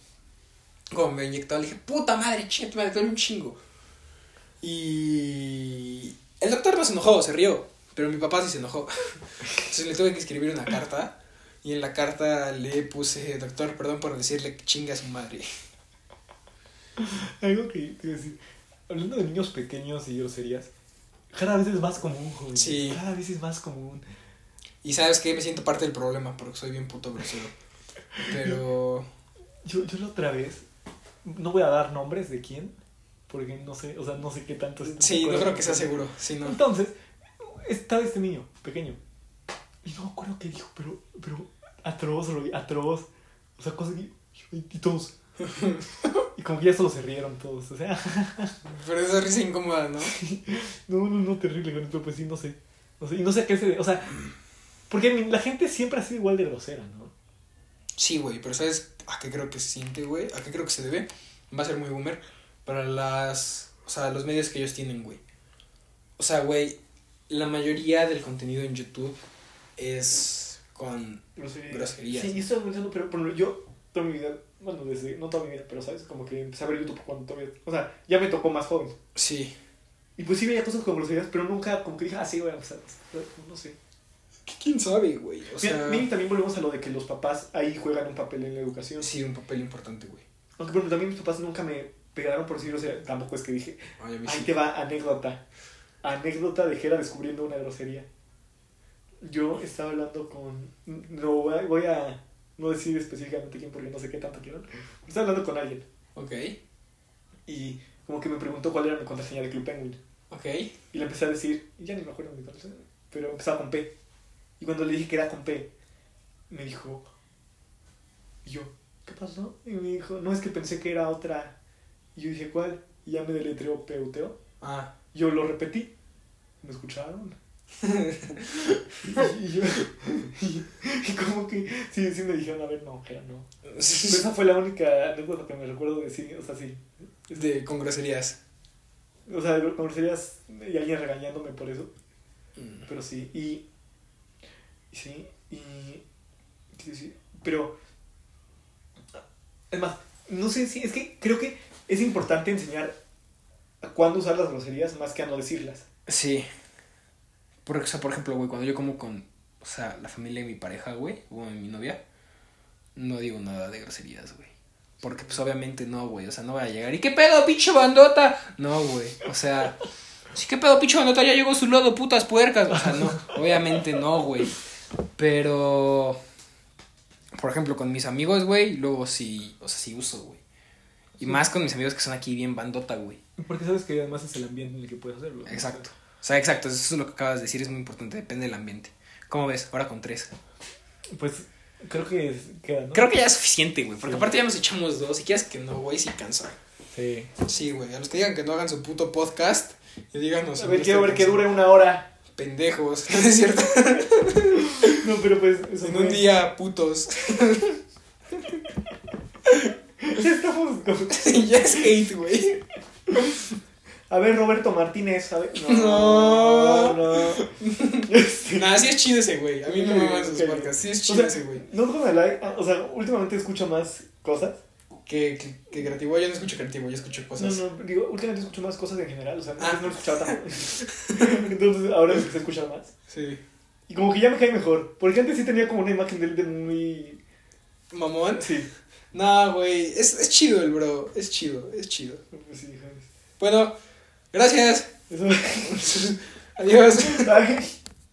Cuando me inyectó, le dije, puta madre, chinga, madre, duele un chingo. Y el doctor no se enojó, se rió, pero mi papá sí se enojó. Entonces le tuve que escribir una carta y en la carta le puse, doctor, perdón por decirle que chinga a su madre. Algo que te decir. Hablando de niños pequeños y groserías, cada vez es más común, joven. Sí. Cada vez es más común. Y sabes que me siento parte del problema porque soy bien puto grosero. Pero... Yo, yo la otra vez, no voy a dar nombres de quién, porque no sé, o sea, no sé qué tanto es. Sí, no creo que sea seguro. Sí, no. Entonces, estaba este niño, pequeño. Y no me acuerdo qué dijo, pero, pero atroz, lo vi, atroz. O sea, cosas que. Y todos. Y como que ya solo se rieron todos. O sea, Pero esa risa incómoda, ¿no? no, no, no, terrible esto, pues sí, no sé. No sé, y no sé a qué se debe. O sea, porque la gente siempre ha sido igual de grosera, ¿no? Sí, güey, pero ¿sabes a qué creo que se siente, güey? ¿A qué creo que se debe? Va a ser muy boomer. Para las... O sea, los medios que ellos tienen, güey. O sea, güey, la mayoría del contenido en YouTube es con... Groserías. Groserías. Sí, y estoy pensando, pero, pero yo toda mi vida, bueno, desde, no toda mi vida, pero sabes, como que empecé a ver YouTube cuando todavía, o sea, ya me tocó más joven. Sí. Y pues sí veía cosas con groserías, pero nunca como que dije, ah, sí, güey, o sea, no sé. ¿Quién sabe, güey? O sea... mira, también volvemos a lo de que los papás ahí juegan un papel en la educación. Sí, un papel importante, güey. Aunque por ejemplo, también mis papás nunca me pegaron por decir, o sea, tampoco es que dije, Ay, ahí sí. te va anécdota. Anécdota de Jera descubriendo una grosería. Yo estaba hablando con. No voy a, voy a no decir específicamente quién porque no sé qué tanto quieran. Estaba hablando con alguien Ok, y como que me preguntó cuál era mi contraseña de Club Penguin. ok. Y le empecé a decir, y ya ni me acuerdo mi contraseña, pero empezaba con P. Y cuando le dije que era con P, me dijo, y yo, ¿qué pasó? Y me dijo, no, es que pensé que era otra. Y yo dije, ¿cuál? Y ya me deletreó Peuteo. Ah, Yo lo repetí. ¿Me escucharon? y, yo, y, y como que sí, sí me dijeron, a ver, no, Jera, no. Pero esa fue la única anécdota que me recuerdo de sí, o sea, sí. de, con groserías. O sea, como serías y alguien regañándome por eso. Mm. Pero sí, y. sí, y. sí, sí, pero. Es más, no sé si. Es que creo que es importante enseñar a cuándo usar las groserías más que a no decirlas. Sí. Por, o sea, por ejemplo, güey, cuando yo como con, o sea, la familia de mi pareja, güey, o mi novia, no digo nada de groserías, güey. Porque, pues, obviamente no, güey, o sea, no voy a llegar. ¿Y qué pedo, pinche bandota? No, güey, o sea, sí, qué pedo, pinche bandota, ya llegó su lodo, putas puercas. O sea, no, obviamente no, güey. Pero, por ejemplo, con mis amigos, güey, luego sí, o sea, sí uso, güey. Y Sí. más con mis amigos que son aquí bien bandota, güey. Porque sabes que además es el ambiente en el que puedes hacerlo. Exacto. O sea, exacto, eso es lo que acabas de decir, es muy importante, depende del ambiente. ¿Cómo ves? Ahora con tres. Pues creo que es- queda, ¿no? Creo que ya es suficiente, güey, porque Sí. aparte ya nos echamos dos. Si quieres que no, güey, sí cansa. Sí. Sí, güey, a los que digan que no hagan su puto podcast y díganos. A ver, quiero ver que dure una hora. Pendejos, ¿no es cierto? No, pero pues. Eso en fue- un día, putos. Estamos con- ya es hate, güey. A ver, Roberto Martínez, a ver. No. no. Este, Nada, sí es chido ese, güey. A mí me maman sus podcasts. Sí es O chido sea, ese, güey. No con el like, ah, o sea, últimamente escucho más cosas. Que, que, que creativo, yo no escucho creativo, yo escucho No, cosas. no, digo, últimamente escucho más cosas en general, o sea, Ah. no lo escuchaba tanto. Entonces ahora empecé a escuchar más. Sí. Y como que ya me cae mejor, porque antes sí tenía como una imagen de él de muy... mamón. Sí. No, güey, es, es chido el bro, es chido, es chido. Pues sí. Bueno, gracias. Adiós.